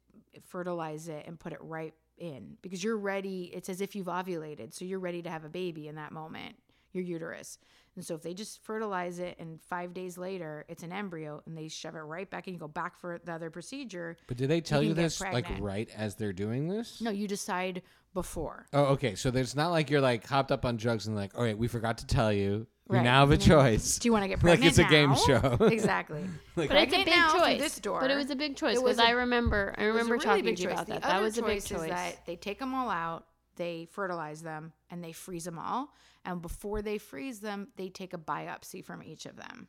fertilize it and put it right in because you're ready. It's as if you've ovulated, so you're ready to have a baby in that moment, your uterus. And so if they just fertilize it and five days later it's an embryo and they shove it right back and you go back for the other procedure, but did they tell can you get this like right as they're doing this? no, you decide before. Oh, okay. So there's not like you're like hopped up on drugs and like, all right, we forgot to tell you. You Right. now have a mm-hmm. choice. Do you want to get pregnant? Like pregnant? it's a game show. exactly. Like- But it's a big choice. this door. But it was a big choice It was because a- I remember I It was a remember really talking big to you choice. about The that. That other was a big choice is choice. that they take them all out, they fertilize them, and they freeze them all. And before they freeze them, they take a biopsy from each of them.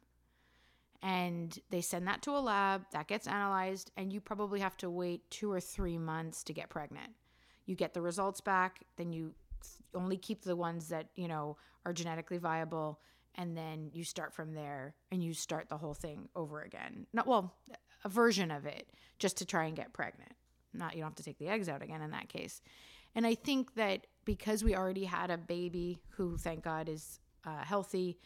And they send that to a lab, that gets analyzed, and you probably have to wait two or three months to get pregnant. You get the results back, then you only keep the ones that, you know, are genetically viable, and then you start from there and you start the whole thing over again. Not well, a version of it just to try and get pregnant. Not you don't have to take the eggs out again in that case. And I think that because we already had a baby who, thank God, is uh, healthy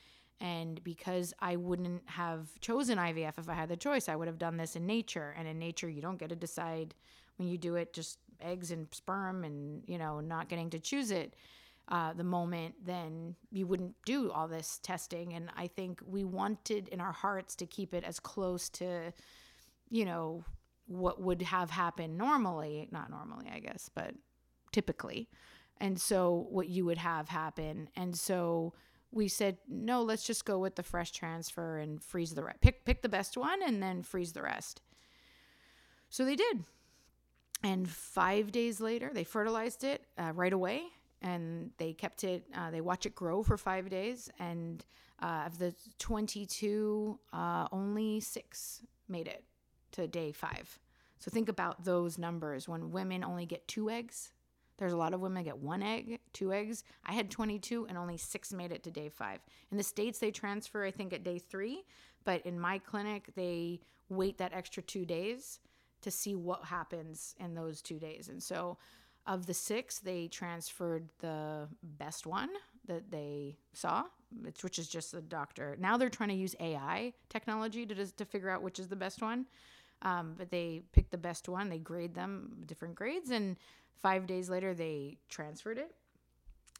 And because I wouldn't have chosen IVF if I had the choice, I would have done this in nature. And in nature, you don't get to decide when you do it, just eggs and sperm and, you know, not getting to choose it uh, the moment, then you wouldn't do all this testing. And I think we wanted in our hearts to keep it as close to, you know, what would have happened normally, not normally, I guess, but typically. And so what you would have happen. And so we said, no, let's just go with the fresh transfer and freeze the rest. Pick, pick the best one and then freeze the rest. So they did. And five days later, they fertilized it uh, right away and they kept it, uh, they watch it grow for five days. And uh, of the 22, uh, only six made it to day five. So think about those numbers when women only get two eggs. There's a lot of women that get one egg, two eggs. I had 22 and only six made it to day five. In the States, they transfer, I think, at day three. But in my clinic, they wait that extra two days to see what happens in those two days. And so of the six, they transferred the best one that they saw, which is just the doctor. Now they're trying to use AI technology to, to figure out which is the best one. Um, but they pick the best one. They grade them different grades, and five days later they transferred it,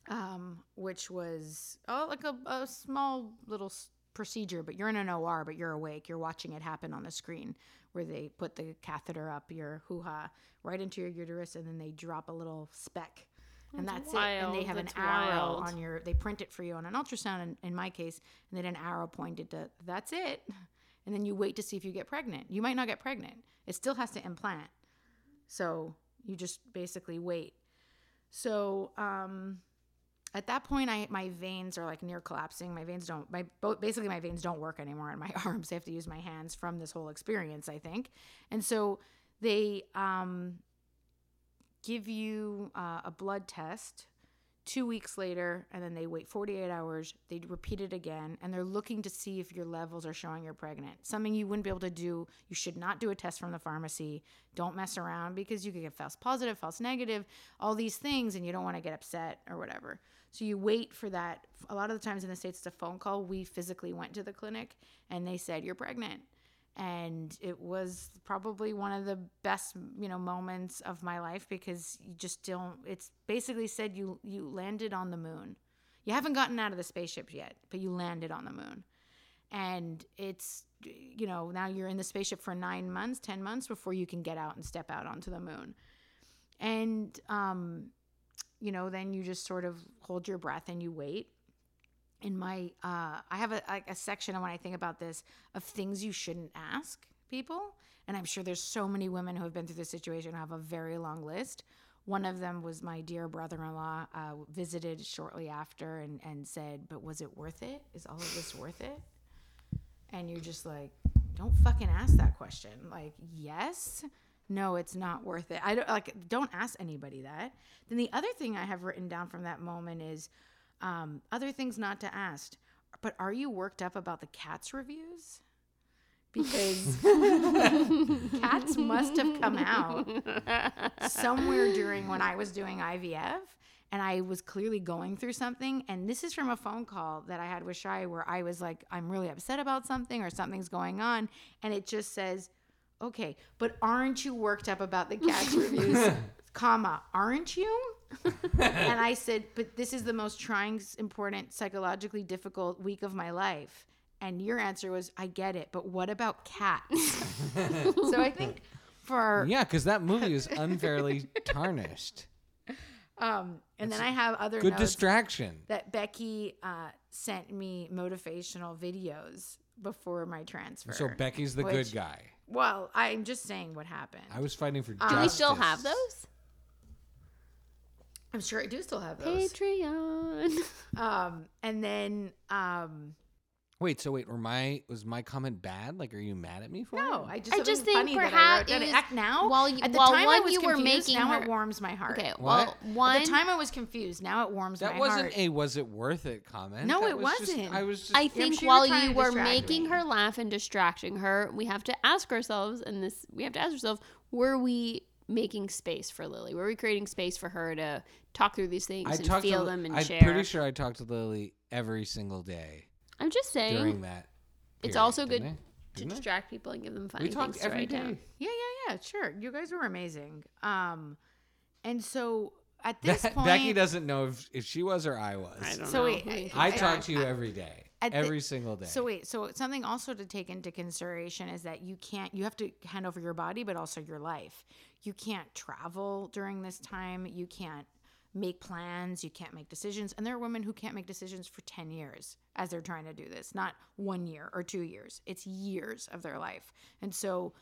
um, which was oh like a, a small little s- procedure. But you're in an OR, but you're awake. You're watching it happen on the screen where they put the catheter up your hoo ha right into your uterus, and then they drop a little speck. And That's that's, it. And they have That's an arrow wild. on your. They print it for you on an ultrasound. In, in my case, and then an arrow pointed to. That's it and then you wait to see if you get pregnant. You might not get pregnant. It still has to implant. So you just basically wait. So um, at that point, I my veins are like near collapsing. My veins don't. My basically my veins don't work anymore in my arms. I have to use my hands from this whole experience. I think, and so they um, give you uh, a blood test two weeks later and then they wait 48 hours they repeat it again and they're looking to see if your levels are showing you're pregnant. Something you wouldn't be able to do you should not do a test from the pharmacy. Don't mess around because you could get false positive false negative all these things and you don't want to get upset or whatever. So you wait for that. A lot of the times in the states it's a phone call. We physically went to the clinic and they said you're pregnant and it was probably one of the best you know moments of my life because you just don't it's basically said you you landed on the moon. You haven't gotten out of the spaceship yet but you landed on the moon. And it's you know now you're in the spaceship for nine months ten months before you can get out and step out onto the moon. And um you know then you just sort of hold your breath and you wait in my uh, I have a, a section when I think about this of things you shouldn't ask people, and I'm sure there's so many women who have been through this situation I have a very long list. One of them was my dear brother-in-law uh, visited shortly after and and said, "But was it worth it? Is all of this worth it?" And you're just like, "Don't fucking ask that question." Like, yes. No, it's not worth it. I don't like don't ask anybody that. Then the other thing I have written down from that moment is um, other things not to ask, but are you worked up about the cats reviews? Because cats must have come out somewhere during when I was doing IVF and I was clearly going through something. And this is from a phone call that I had with Shai where I was like, I'm really upset about something or something's going on. And it just says, okay, but aren't you worked up about the cats reviews? comma, aren't you? and I said, but this is the most trying, important, psychologically difficult week of my life. And your answer was, I get it, but what about cats? so I think for Yeah, because that movie is unfairly tarnished. um, and then I have other Good notes distraction. that Becky uh, sent me motivational videos before my transfer. So Becky's the good guy. well, I'm just saying what happened. I was fighting for Do justice. we still have those? I'm sure I do still have those. Patreon. Um, and then um, Wait, so wait, were my was my comment bad? Like, are you mad at me for no, it? I just I just think funny that I perhaps wrote down. it was- Act now. while you- at the while time I was you were confused, making now her- it warms my heart. Okay, What? well, At one. the time I was confused. Now it warms That my wasn't a was it worth it comment. No, That it was wasn't. I was just I think sure while you were making me. her laugh and distracting her, we have to ask ourselves, and this we have to ask ourselves: Were we making space for Lily? Were we creating space for her to talk through these things I and feel to, them and share. I'm pretty sure I talk to Lily every single day. I'm just saying during that. It's also good they? to Didn't distract people and give them funny We talked things to write day. down. Yeah, yeah, yeah. Sure. You guys were amazing. Um, and so at this Be- point, Becky doesn't know if, if she was or I was. I don't So know. wait, who I- I talk are. to you every day, At the- every single day. So wait, so something also to take into consideration is that you can't you have to hand over your body but also your life. You can't travel during this time. You can't make plans, you can't make decisions. And there are women who can't make decisions for 10 years as they're trying to do this, not 1 year or 2 years. It's years of their life. And so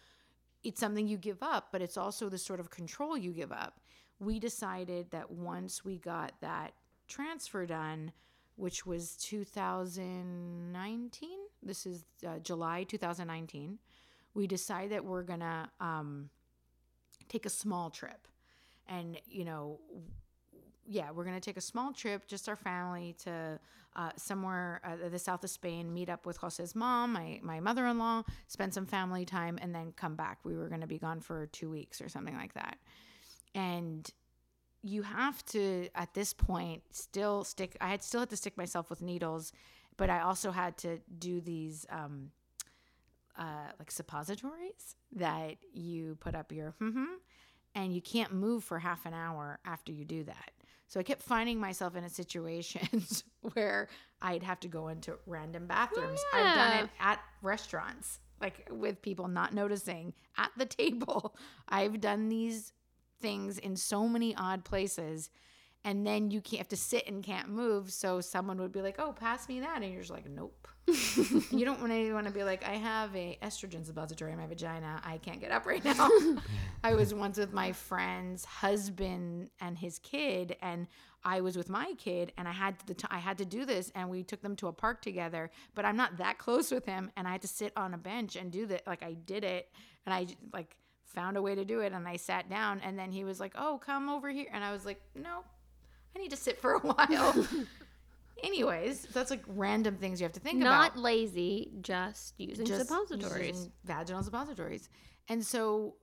it's something you give up, but it's also the sort of control you give up. We decided that once we got that transfer done, which was 2019, this is uh, July 2019, we decided that we're going to um, take a small trip. And, you know, yeah, we're going to take a small trip, just our family, to uh, somewhere uh, the south of Spain, meet up with Jose's mom, my, my mother in law, spend some family time, and then come back. We were going to be gone for two weeks or something like that. And you have to, at this point, still stick, I had still had to stick myself with needles, but I also had to do these. Um, uh, like suppositories that you put up your hmm and you can't move for half an hour after you do that. So I kept finding myself in a situations where I'd have to go into random bathrooms. I've done it at restaurants, like with people not noticing at the table. I've done these things in so many odd places. And then you can't have to sit and can't move. So someone would be like, "Oh, pass me that," and you're just like, "Nope." you don't want to want to be like, "I have a estrogen suppository in my vagina. I can't get up right now." I was once with my friend's husband and his kid, and I was with my kid, and I had the t- I had to do this, and we took them to a park together. But I'm not that close with him, and I had to sit on a bench and do that. Like I did it, and I like found a way to do it, and I sat down, and then he was like, "Oh, come over here," and I was like, "No, I need to sit for a while." Anyways, that's like random things you have to think Not about Not lazy, just using just suppositories. using vaginal suppositories. And so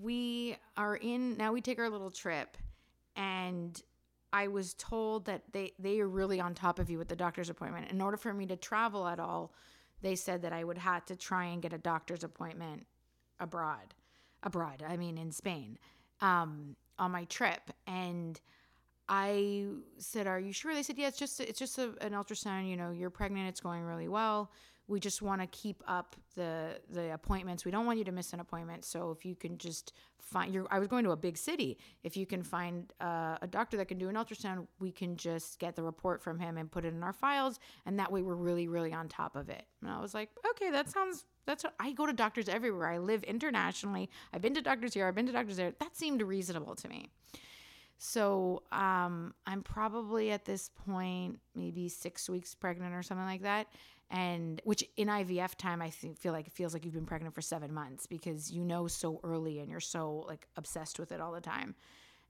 we are in now we take our little trip and I was told that they they are really on top of you with the doctor's appointment. In order for me to travel at all, they said that I would have to try and get a doctor's appointment abroad. Abroad, I mean in Spain. Um on my trip and I said, "Are you sure?" They said, "Yeah, it's just it's just a, an ultrasound. You know, you're pregnant. It's going really well. We just want to keep up the the appointments. We don't want you to miss an appointment. So if you can just find your, I was going to a big city. If you can find uh, a doctor that can do an ultrasound, we can just get the report from him and put it in our files, and that way we're really really on top of it." And I was like, "Okay, that sounds." That's what, I go to doctors everywhere. I live internationally. I've been to doctors here. I've been to doctors there. That seemed reasonable to me. So um, I'm probably at this point maybe six weeks pregnant or something like that. And which in IVF time, I think, feel like it feels like you've been pregnant for seven months because you know so early and you're so like obsessed with it all the time.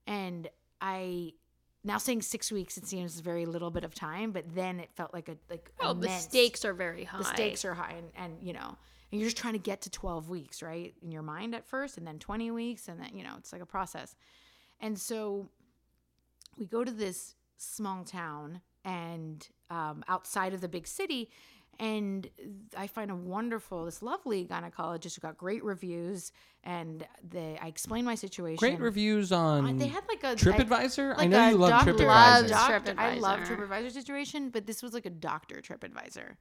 And I now saying six weeks, it seems very little bit of time, but then it felt like a like Oh, the stakes are very high. the stakes are high and, and you know and you're just trying to get to 12 weeks right in your mind at first and then 20 weeks and then you know it's like a process and so we go to this small town and um, outside of the big city and I find a wonderful, this lovely gynecologist who got great reviews, and they I explained my situation. Great reviews on Uh, They had like a TripAdvisor. I know a you love doctor- TripAdvisor. loves I love TripAdvisor. TripAdvisor situation, but this was like a doctor TripAdvisor.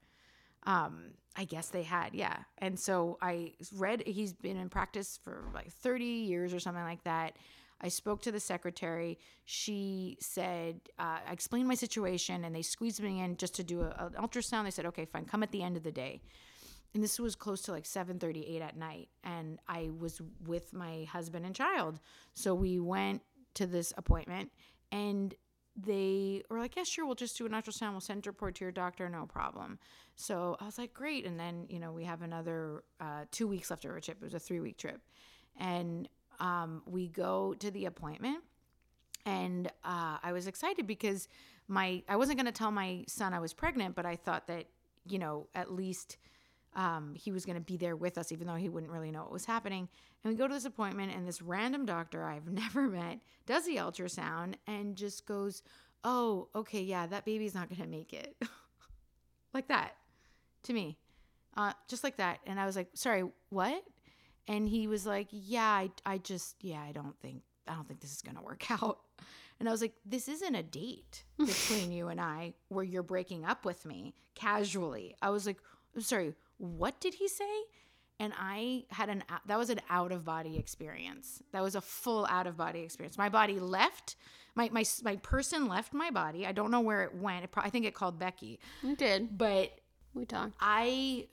Um, I guess they had, yeah. And so I read he's been in practice for like 30 years or something like that. I spoke to the secretary. She said, uh, I explained my situation, and they squeezed me in just to do an ultrasound. They said, okay, fine, come at the end of the day. And this was close to like 7:38 at night, and I was with my husband and child. So we went to this appointment, and they were like, yeah, sure, we'll just do an ultrasound. We'll send a report to your doctor, no problem. So I was like, great. And then, you know, we have another uh, two weeks left of our trip. It was a three week trip. And um, we go to the appointment. And uh, I was excited because my I wasn't going to tell my son I was pregnant, but I thought that, you know, at least um, he was going to be there with us, even though he wouldn't really know what was happening. And we go to this appointment, and this random doctor I've never met does the ultrasound and just goes, Oh, okay, yeah, that baby's not going to make it. like that to me, uh, just like that. And I was like, sorry, what? And he was like, yeah, I, I just, yeah, I don't think, I don't think this is going to work out. And I was like, this isn't a date between you and I where you're breaking up with me casually. I was like, i'm sorry, what did he say? And I had an, that was an out of body experience. That was a full out of body experience. My body left, my, my, my person left my body. I don't know where it went. It pro- I think it called Becky, You did. but We talked. I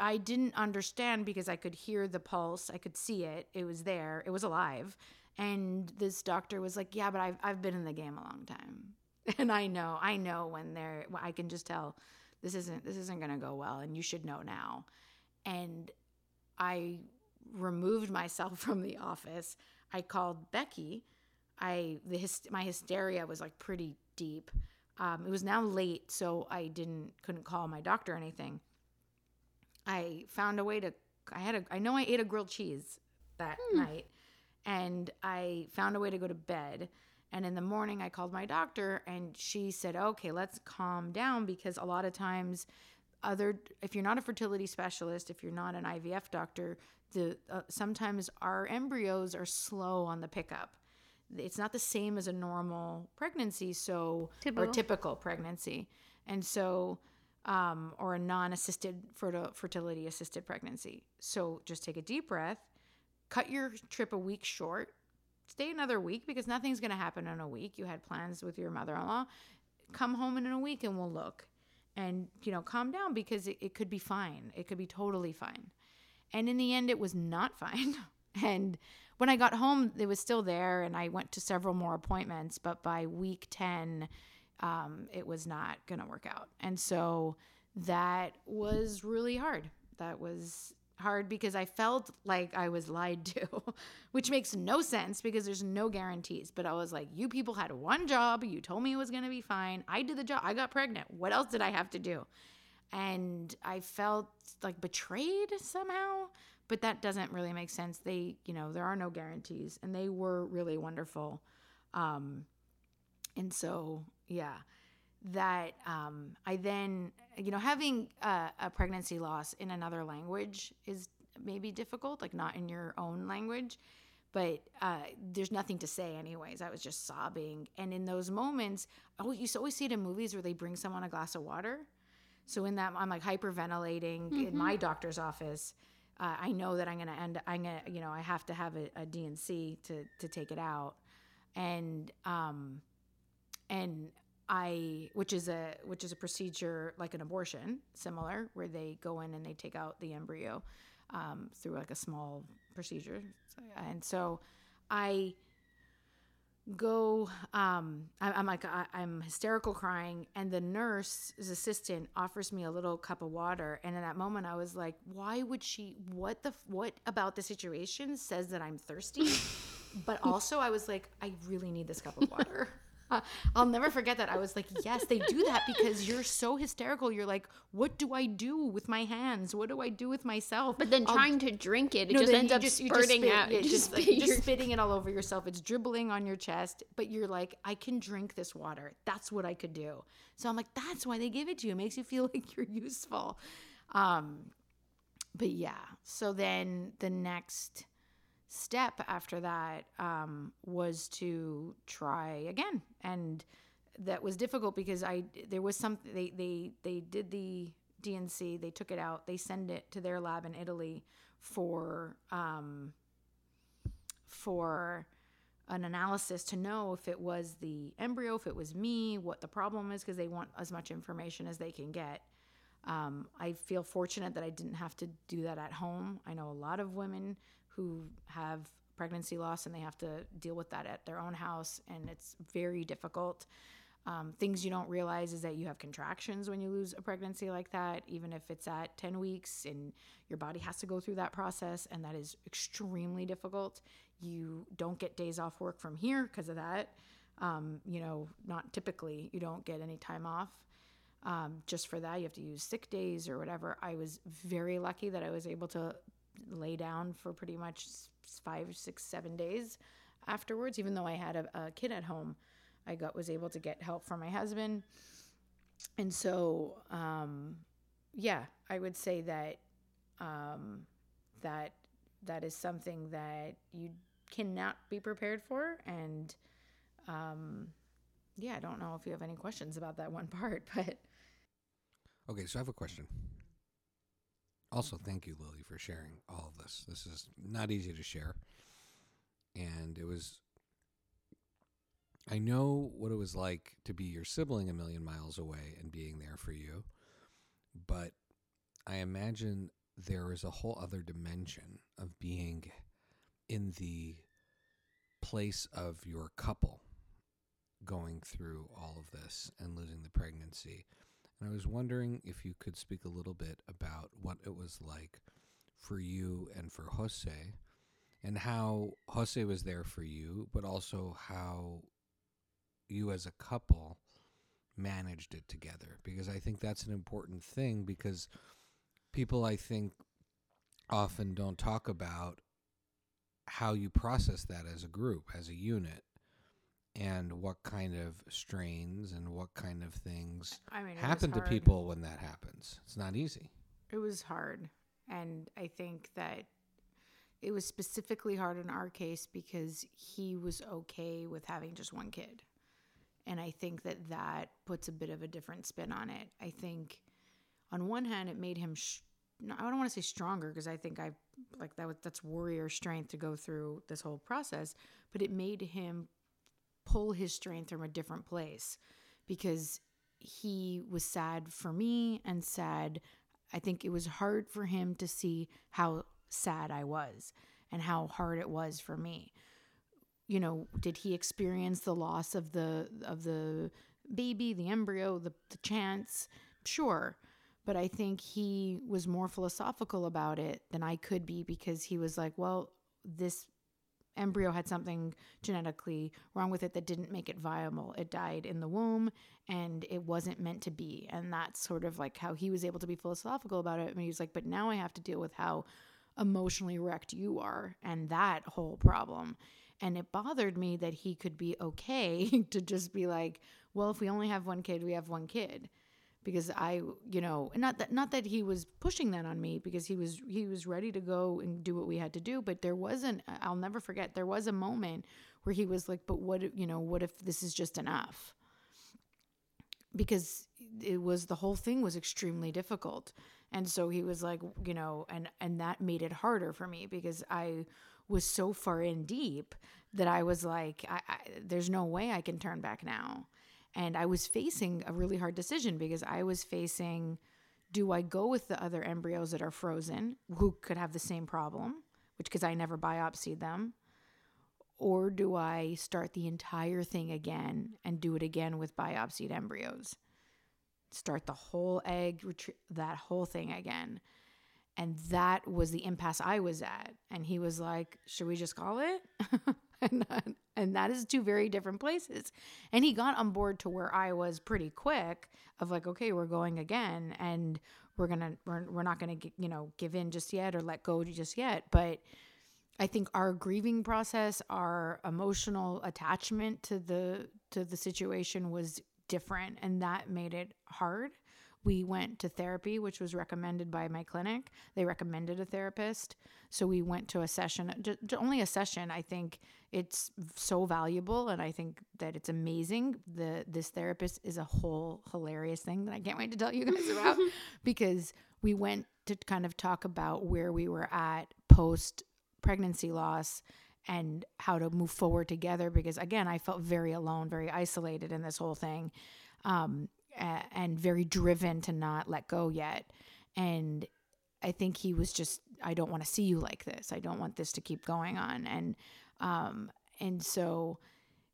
I didn't understand because I could hear the pulse, I could see it, it was there, it was alive. And this doctor was like, "Yeah, but I've I've been in the game a long time, and I know I know when they're I can just tell this isn't this isn't gonna go well, and you should know now." And I removed myself from the office. I called Becky. I the hys- my hysteria was like pretty deep. Um, it was now late, so I didn't couldn't call my doctor or anything. I found a way to. I had a. I know I ate a grilled cheese that night, and I found a way to go to bed. And in the morning, I called my doctor, and she said, "Okay, let's calm down because a lot of times, other if you're not a fertility specialist, if you're not an IVF doctor, the uh, sometimes our embryos are slow on the pickup. It's not the same as a normal pregnancy, so or Typical. typical pregnancy, and so." Um, or a non-assisted fertility assisted pregnancy. So just take a deep breath, cut your trip a week short, stay another week because nothing's going to happen in a week. You had plans with your mother-in-law. Come home in a week and we'll look, and you know, calm down because it, it could be fine. It could be totally fine. And in the end, it was not fine. and when I got home, it was still there, and I went to several more appointments. But by week ten, um, it was not going to work out. And so that was really hard. That was hard because I felt like I was lied to, which makes no sense because there's no guarantees. But I was like, you people had one job. You told me it was going to be fine. I did the job. I got pregnant. What else did I have to do? And I felt like betrayed somehow. But that doesn't really make sense. They, you know, there are no guarantees. And they were really wonderful. Um, and so yeah. That um, i then you know having a, a pregnancy loss in another language is maybe difficult like not in your own language but uh, there's nothing to say anyways. I was just sobbing. And in those moments oh you always see it in movies where they bring someone a glass of water. So in that i'm like hyperventilating in my doctor's office. Uh, i know that i'm gonna end i'm gonna you know i have to have a, a D&C to to take it out. And um and I, which is a which is a procedure like an abortion, similar, where they go in and they take out the embryo um, through like a small procedure, and so I go. Um, I, I'm like I, I'm hysterical crying, and the nurse's assistant offers me a little cup of water, and in that moment I was like, why would she? What the what about the situation says that I'm thirsty? but also I was like, I really need this cup of water. I'll never forget that. I was like, yes, they do that because you're so hysterical. You're like, what do I do with my hands? What do I do with myself? But then I'll- trying to drink it, it No, just ends up just- spurting spit- out. yeah, just, like, just spitting it all over yourself. It's dribbling on your chest, but you're like, I can drink this water. That's what I could do. So I'm like, that's why they give it to you. It makes you feel like you're useful. Um, but yeah. So then the next step after that um, was to try again, and that was difficult because I there was some they they they did the D&C, they took it out, they send it to their lab in Italy for um, for an analysis to know if it was the embryo, if it was me, what the problem is, because they want as much information as they can get. Um, I feel fortunate that I didn't have to do that at home. I know a lot of women who have pregnancy loss and they have to deal with that at their own house, and it's very difficult. Um, things you don't realize is that you have contractions when you lose a pregnancy like that, even if it's at 10 weeks and your body has to go through that process, and that is extremely difficult. You don't get days off work from here because of that. Um, you know, not typically, you don't get any time off. Um, just for that, you have to use sick days or whatever. I was very lucky that I was able to lay down for pretty much five, six, seven days afterwards, even though I had a, a kid at home. I got was able to get help from my husband, and so, um, yeah, I would say that um, that that is something that you cannot be prepared for, and um, yeah, I don't know if you have any questions about that one part, but Okay, so I have a question. Also, thank you, Lily, for sharing all of this. This is not easy to share. And it was, I know what it was like to be your sibling a million miles away and being there for you. But I imagine there is a whole other dimension of being in the place of your couple going through all of this and losing the pregnancy. And I was wondering if you could speak a little bit about what it was like for you and for Jose, and how Jose was there for you, but also how you as a couple managed it together. Because I think that's an important thing because people, I think, often don't talk about how you process that as a group, as a unit and what kind of strains and what kind of things I mean, happen to people when that happens. It's not easy. It was hard. And I think that it was specifically hard in our case because he was okay with having just one kid. And I think that that puts a bit of a different spin on it. I think on one hand, it made him, sh- I don't want to say stronger because I think I like that, was- that's warrior strength to go through this whole process, but it made him pull his strength from a different place because he was sad for me and sad I think it was hard for him to see how sad I was and how hard it was for me. You know, did he experience the loss of the of the baby, the embryo, the, the chance? Sure. But I think he was more philosophical about it than I could be because he was like, well, this embryo had something genetically wrong with it that didn't make it viable. It died in the womb and it wasn't meant to be. And that's sort of like how he was able to be philosophical about it. And he was like, but now I have to deal with how emotionally wrecked you are and that whole problem. And it bothered me that he could be okay to just be like, well, if we only have one kid, we have one kid because I, you know, not that not that he was pushing that on me because he was he was ready to go and do what we had to do, but there wasn't I'll never forget there was a moment where he was like, but what, you know, what if this is just enough? Because it was the whole thing was extremely difficult. And so he was like, you know, and and that made it harder for me because I was so far in deep that I was like, I, I, there's no way I can turn back now. And I was facing a really hard decision because I was facing do I go with the other embryos that are frozen who could have the same problem, which because I never biopsied them, or do I start the entire thing again and do it again with biopsied embryos? Start the whole egg, retrie- that whole thing again. And that was the impasse I was at. And he was like, Should we just call it? and, and that is two very different places. And he got on board to where I was pretty quick of like, okay, we're going again. And we're to, we're, we're not to, you know, give in just yet or let go just yet. But I think our grieving process, our emotional attachment to the to the situation was different and that made it hard. We went to therapy, which was recommended by my clinic. They recommended a therapist. So we went to a session, j- only a session. I think it's so valuable and I think that it's amazing. The this therapist is a whole hilarious thing that I can't wait to tell you guys about because we went to kind of talk about where we were at post pregnancy loss and how to move forward together because again i felt very alone very isolated in this whole thing um, and very driven to not let go yet. And i think he was just i don't want to see you like this. I don't want this to keep going on. And um, and so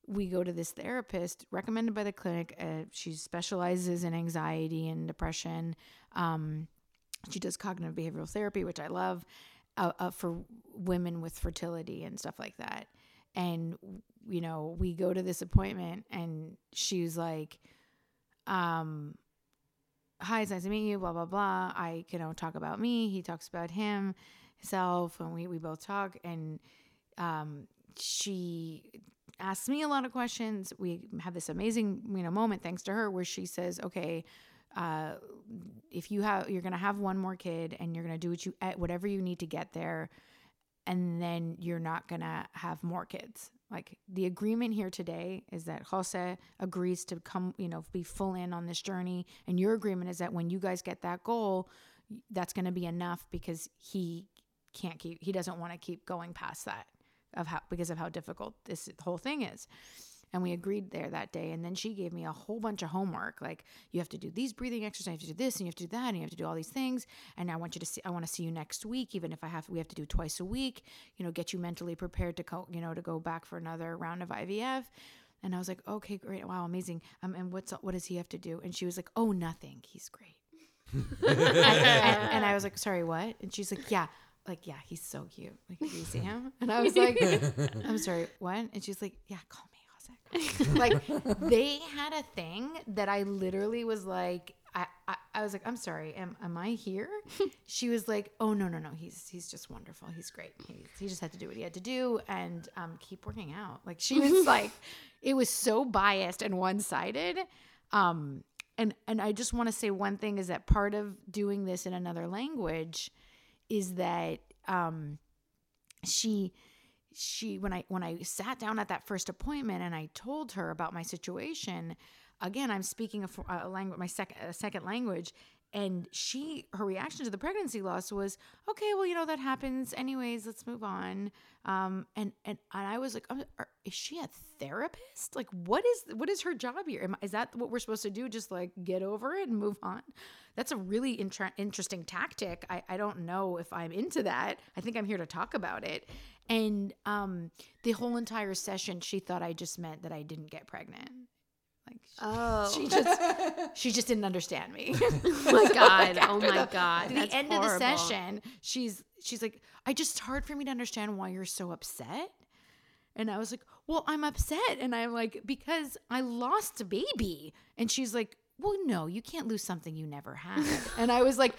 we go to this therapist recommended by the clinic uh, she specializes in anxiety and depression. Um, she does cognitive behavioral therapy which i love uh, uh, for women with fertility and stuff like that. And you know, we go to this appointment, and she's like, um, "Hi, it's nice to meet you." Blah blah blah. I you know talk about me. He talks about him, himself, and we we both talk. And um, she asks me a lot of questions. We have this amazing, you know, moment thanks to her where she says, "Okay, uh, if you have, you're gonna have one more kid, and you're gonna do what you, whatever you need to get there, and then you're not gonna have more kids." Like the agreement here today is that Jose agrees to come, you know, be full in on this journey, and your agreement is that when you guys get that goal, that's going to be enough because he can't keep, he doesn't want to keep going past that of how because of how difficult this whole thing is. And we agreed there that day. And then she gave me a whole bunch of homework. Like, you have to do these breathing exercises, you have to do this, and you have to do that, and you have to do all these things. And I want you to see, I want to see you next week, even if I have, we have to do twice a week, you know, get you mentally prepared to go, you know, to go back for another round of IVF. And I was like, okay, great. Wow, amazing. Um, and what's, what does he have to do? And she was like, oh, nothing. He's great. and, and, and I was like, sorry, what? And she's like, yeah, like, yeah, he's so cute. Like, do you see him? And I was like, I'm sorry, what? And she's like, yeah, Jose. like, they had a thing that I literally was like, I, I, I was like, I'm sorry, am, am I here? she was like, oh no no no, he's he's just wonderful, he's great. He, he just had to do what he had to do and um, keep working out. Like she was like, it was so biased and one sided. Um, and and I just want to say one thing is that part of doing this in another language is that um, she she when I when I sat down at that first appointment and I told her about my situation, again I'm speaking a, a language my second a second language and she her reaction to the pregnancy loss was okay well you know that happens anyways let's move on. Um and and, and i was like oh, are, is she a therapist? Like what is what is her job here? Am, is that what we're supposed to do just like get over it and move on? That's a really interesting tactic. I, I don't know if i'm into that. I think i'm here to talk about it and um the whole entire session she thought i just meant that i didn't get pregnant like Oh. she just she just didn't understand me. oh my god. Like, Oh my the- god. At the end of the session, she's she's like, I just it's hard for me to understand why you're so upset. And I was like, Well, I'm upset. And I'm like, because I lost a baby. And she's like, Well, no, you can't lose something you never had. and I was like,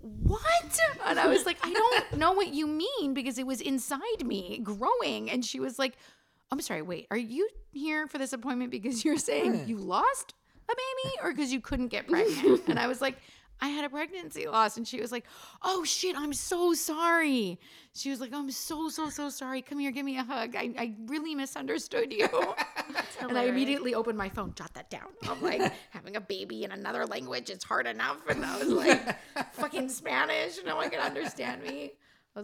What? And I was like, I don't know what you mean because it was inside me growing. And she was like, I'm sorry, wait, are you here for this appointment because you're saying you lost a baby or because you couldn't get pregnant? and I was like, I had a pregnancy loss. And she was like, Oh shit, I'm so sorry. She was like, I'm so, so, so sorry. Come here, give me a hug. I, I really misunderstood you. and I immediately opened my phone, jot that down. I'm like, having a baby in another language is hard enough. And I was like, fucking Spanish. No one can understand me.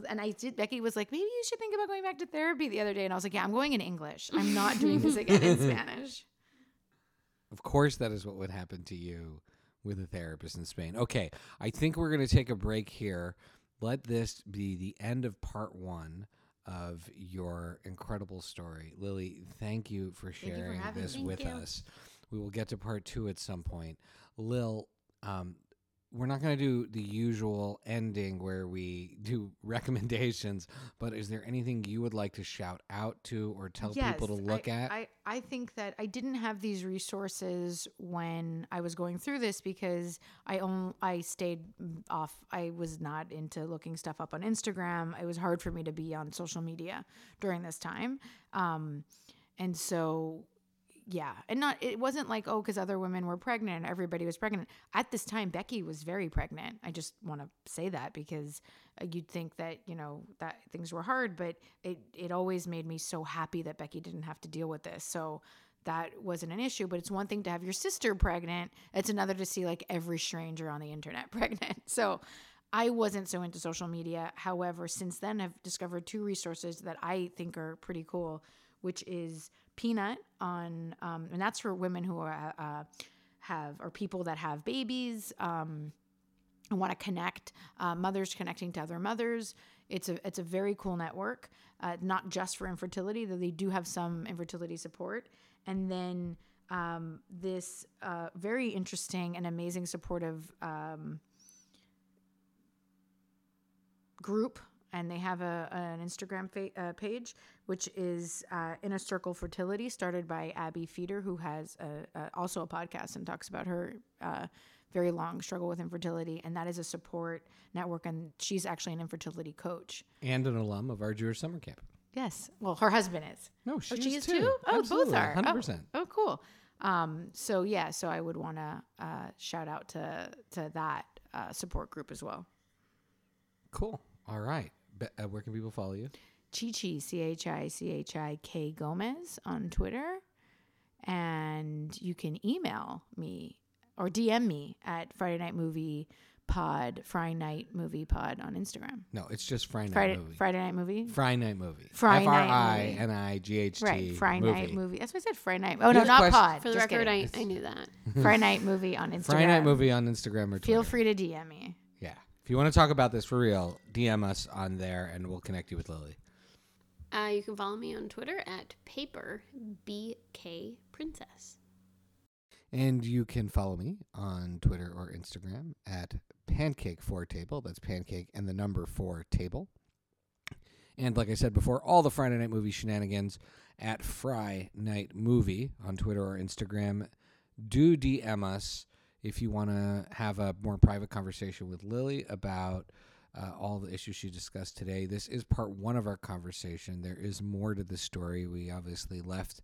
And I did. Becky was like, maybe you should think about going back to therapy the other day. And I was like, yeah, I'm going in English. I'm not doing this again in Spanish. Of course, that is what would happen to you with a therapist in Spain. Okay, I think we're going to take a break here. Let this be the end of part one of your incredible story. Lily, thank you for you for sharing this with you. us. We will get to part two at some point. Lil, um, we're not going to do the usual ending where we do recommendations, but is there anything you would like to shout out to or tell people to look I, at? I, I think that I didn't have these resources when I was going through this because I own I stayed off. I was not into looking stuff up on Instagram. It was hard for me to be on social media during this time, um, and so yeah and not it wasn't like oh because other women were pregnant and everybody was pregnant. At this time becky was very pregnant. I just want to say that because uh, you'd think that you know that things were hard but it it always made me so happy that becky didn't have to deal with this. So that wasn't an issue but it's one thing to have your sister pregnant. It's another to see like every stranger on the internet pregnant. So I wasn't so into social media. However, since then, I've discovered two resources that I think are pretty cool, which is Peanut on, um, and that's for women who are uh, have or people that have babies. Um, and want to connect uh, mothers connecting to other mothers. It's a it's a very cool network, uh, not just for infertility, though they do have some infertility support. And then um, this uh, very interesting and amazing supportive um, group and they have a an Instagram fa- uh, page which is uh, Inner Circle Fertility, started by Abby Feeder, who has a, a, also a podcast and talks about her uh, very long struggle with infertility, and that is a support network, and she's actually an infertility coach. and an alum of our Jewish summer camp. Yes. Well, her husband is. No, she, she is is too? Oh, both are. Oh. 100%. Oh, cool. Um, so yeah, so I would want to uh, shout out to to that uh, support group as well. Cool. All right. Be- uh, where can people follow you? Chi Chi C H I C H I K Gomez on Twitter, and you can email me or DM me at Friday Night Movie Pod, Friday Night Movie Pod on Instagram. No, it's just Friday Night Friday Movie. Friday Night Movie. Friday Night Movie. Friday Night R I Movie. N I G H T. Right, Friday movie. Night Movie. That's what I said. Friday Night. Oh no, Here's not question- Pod. For the Just record, I. I knew that. Friday Night Movie on Instagram. Friday Night Movie on Instagram or Twitter. Feel free to DM me. Yeah. If you want to talk about this for real, DM us on there and we'll connect you with Lily. Uh, you can follow me on Twitter at paper bk princess. And you can follow me on Twitter or Instagram at pancake four table. That's pancake and the number four table. And like I said before, all the Friday night movie shenanigans at Fry Night Movie on Twitter or Instagram. Do DM us if you want to have a more private conversation with Lily about uh, all the issues she discussed today. This is part one of our conversation. There is more to the story. We obviously left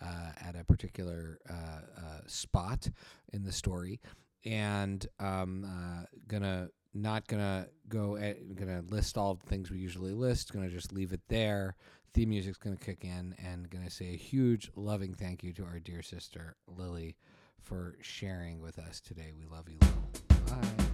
uh, at a particular uh, uh, spot in the story, and um, uh, gonna not gonna go at, gonna list all the things we usually list. Gonna just leave it there. Theme music's gonna kick in, and gonna say a huge loving thank you to our dear sister Lily for sharing with us today. We love you. Bye.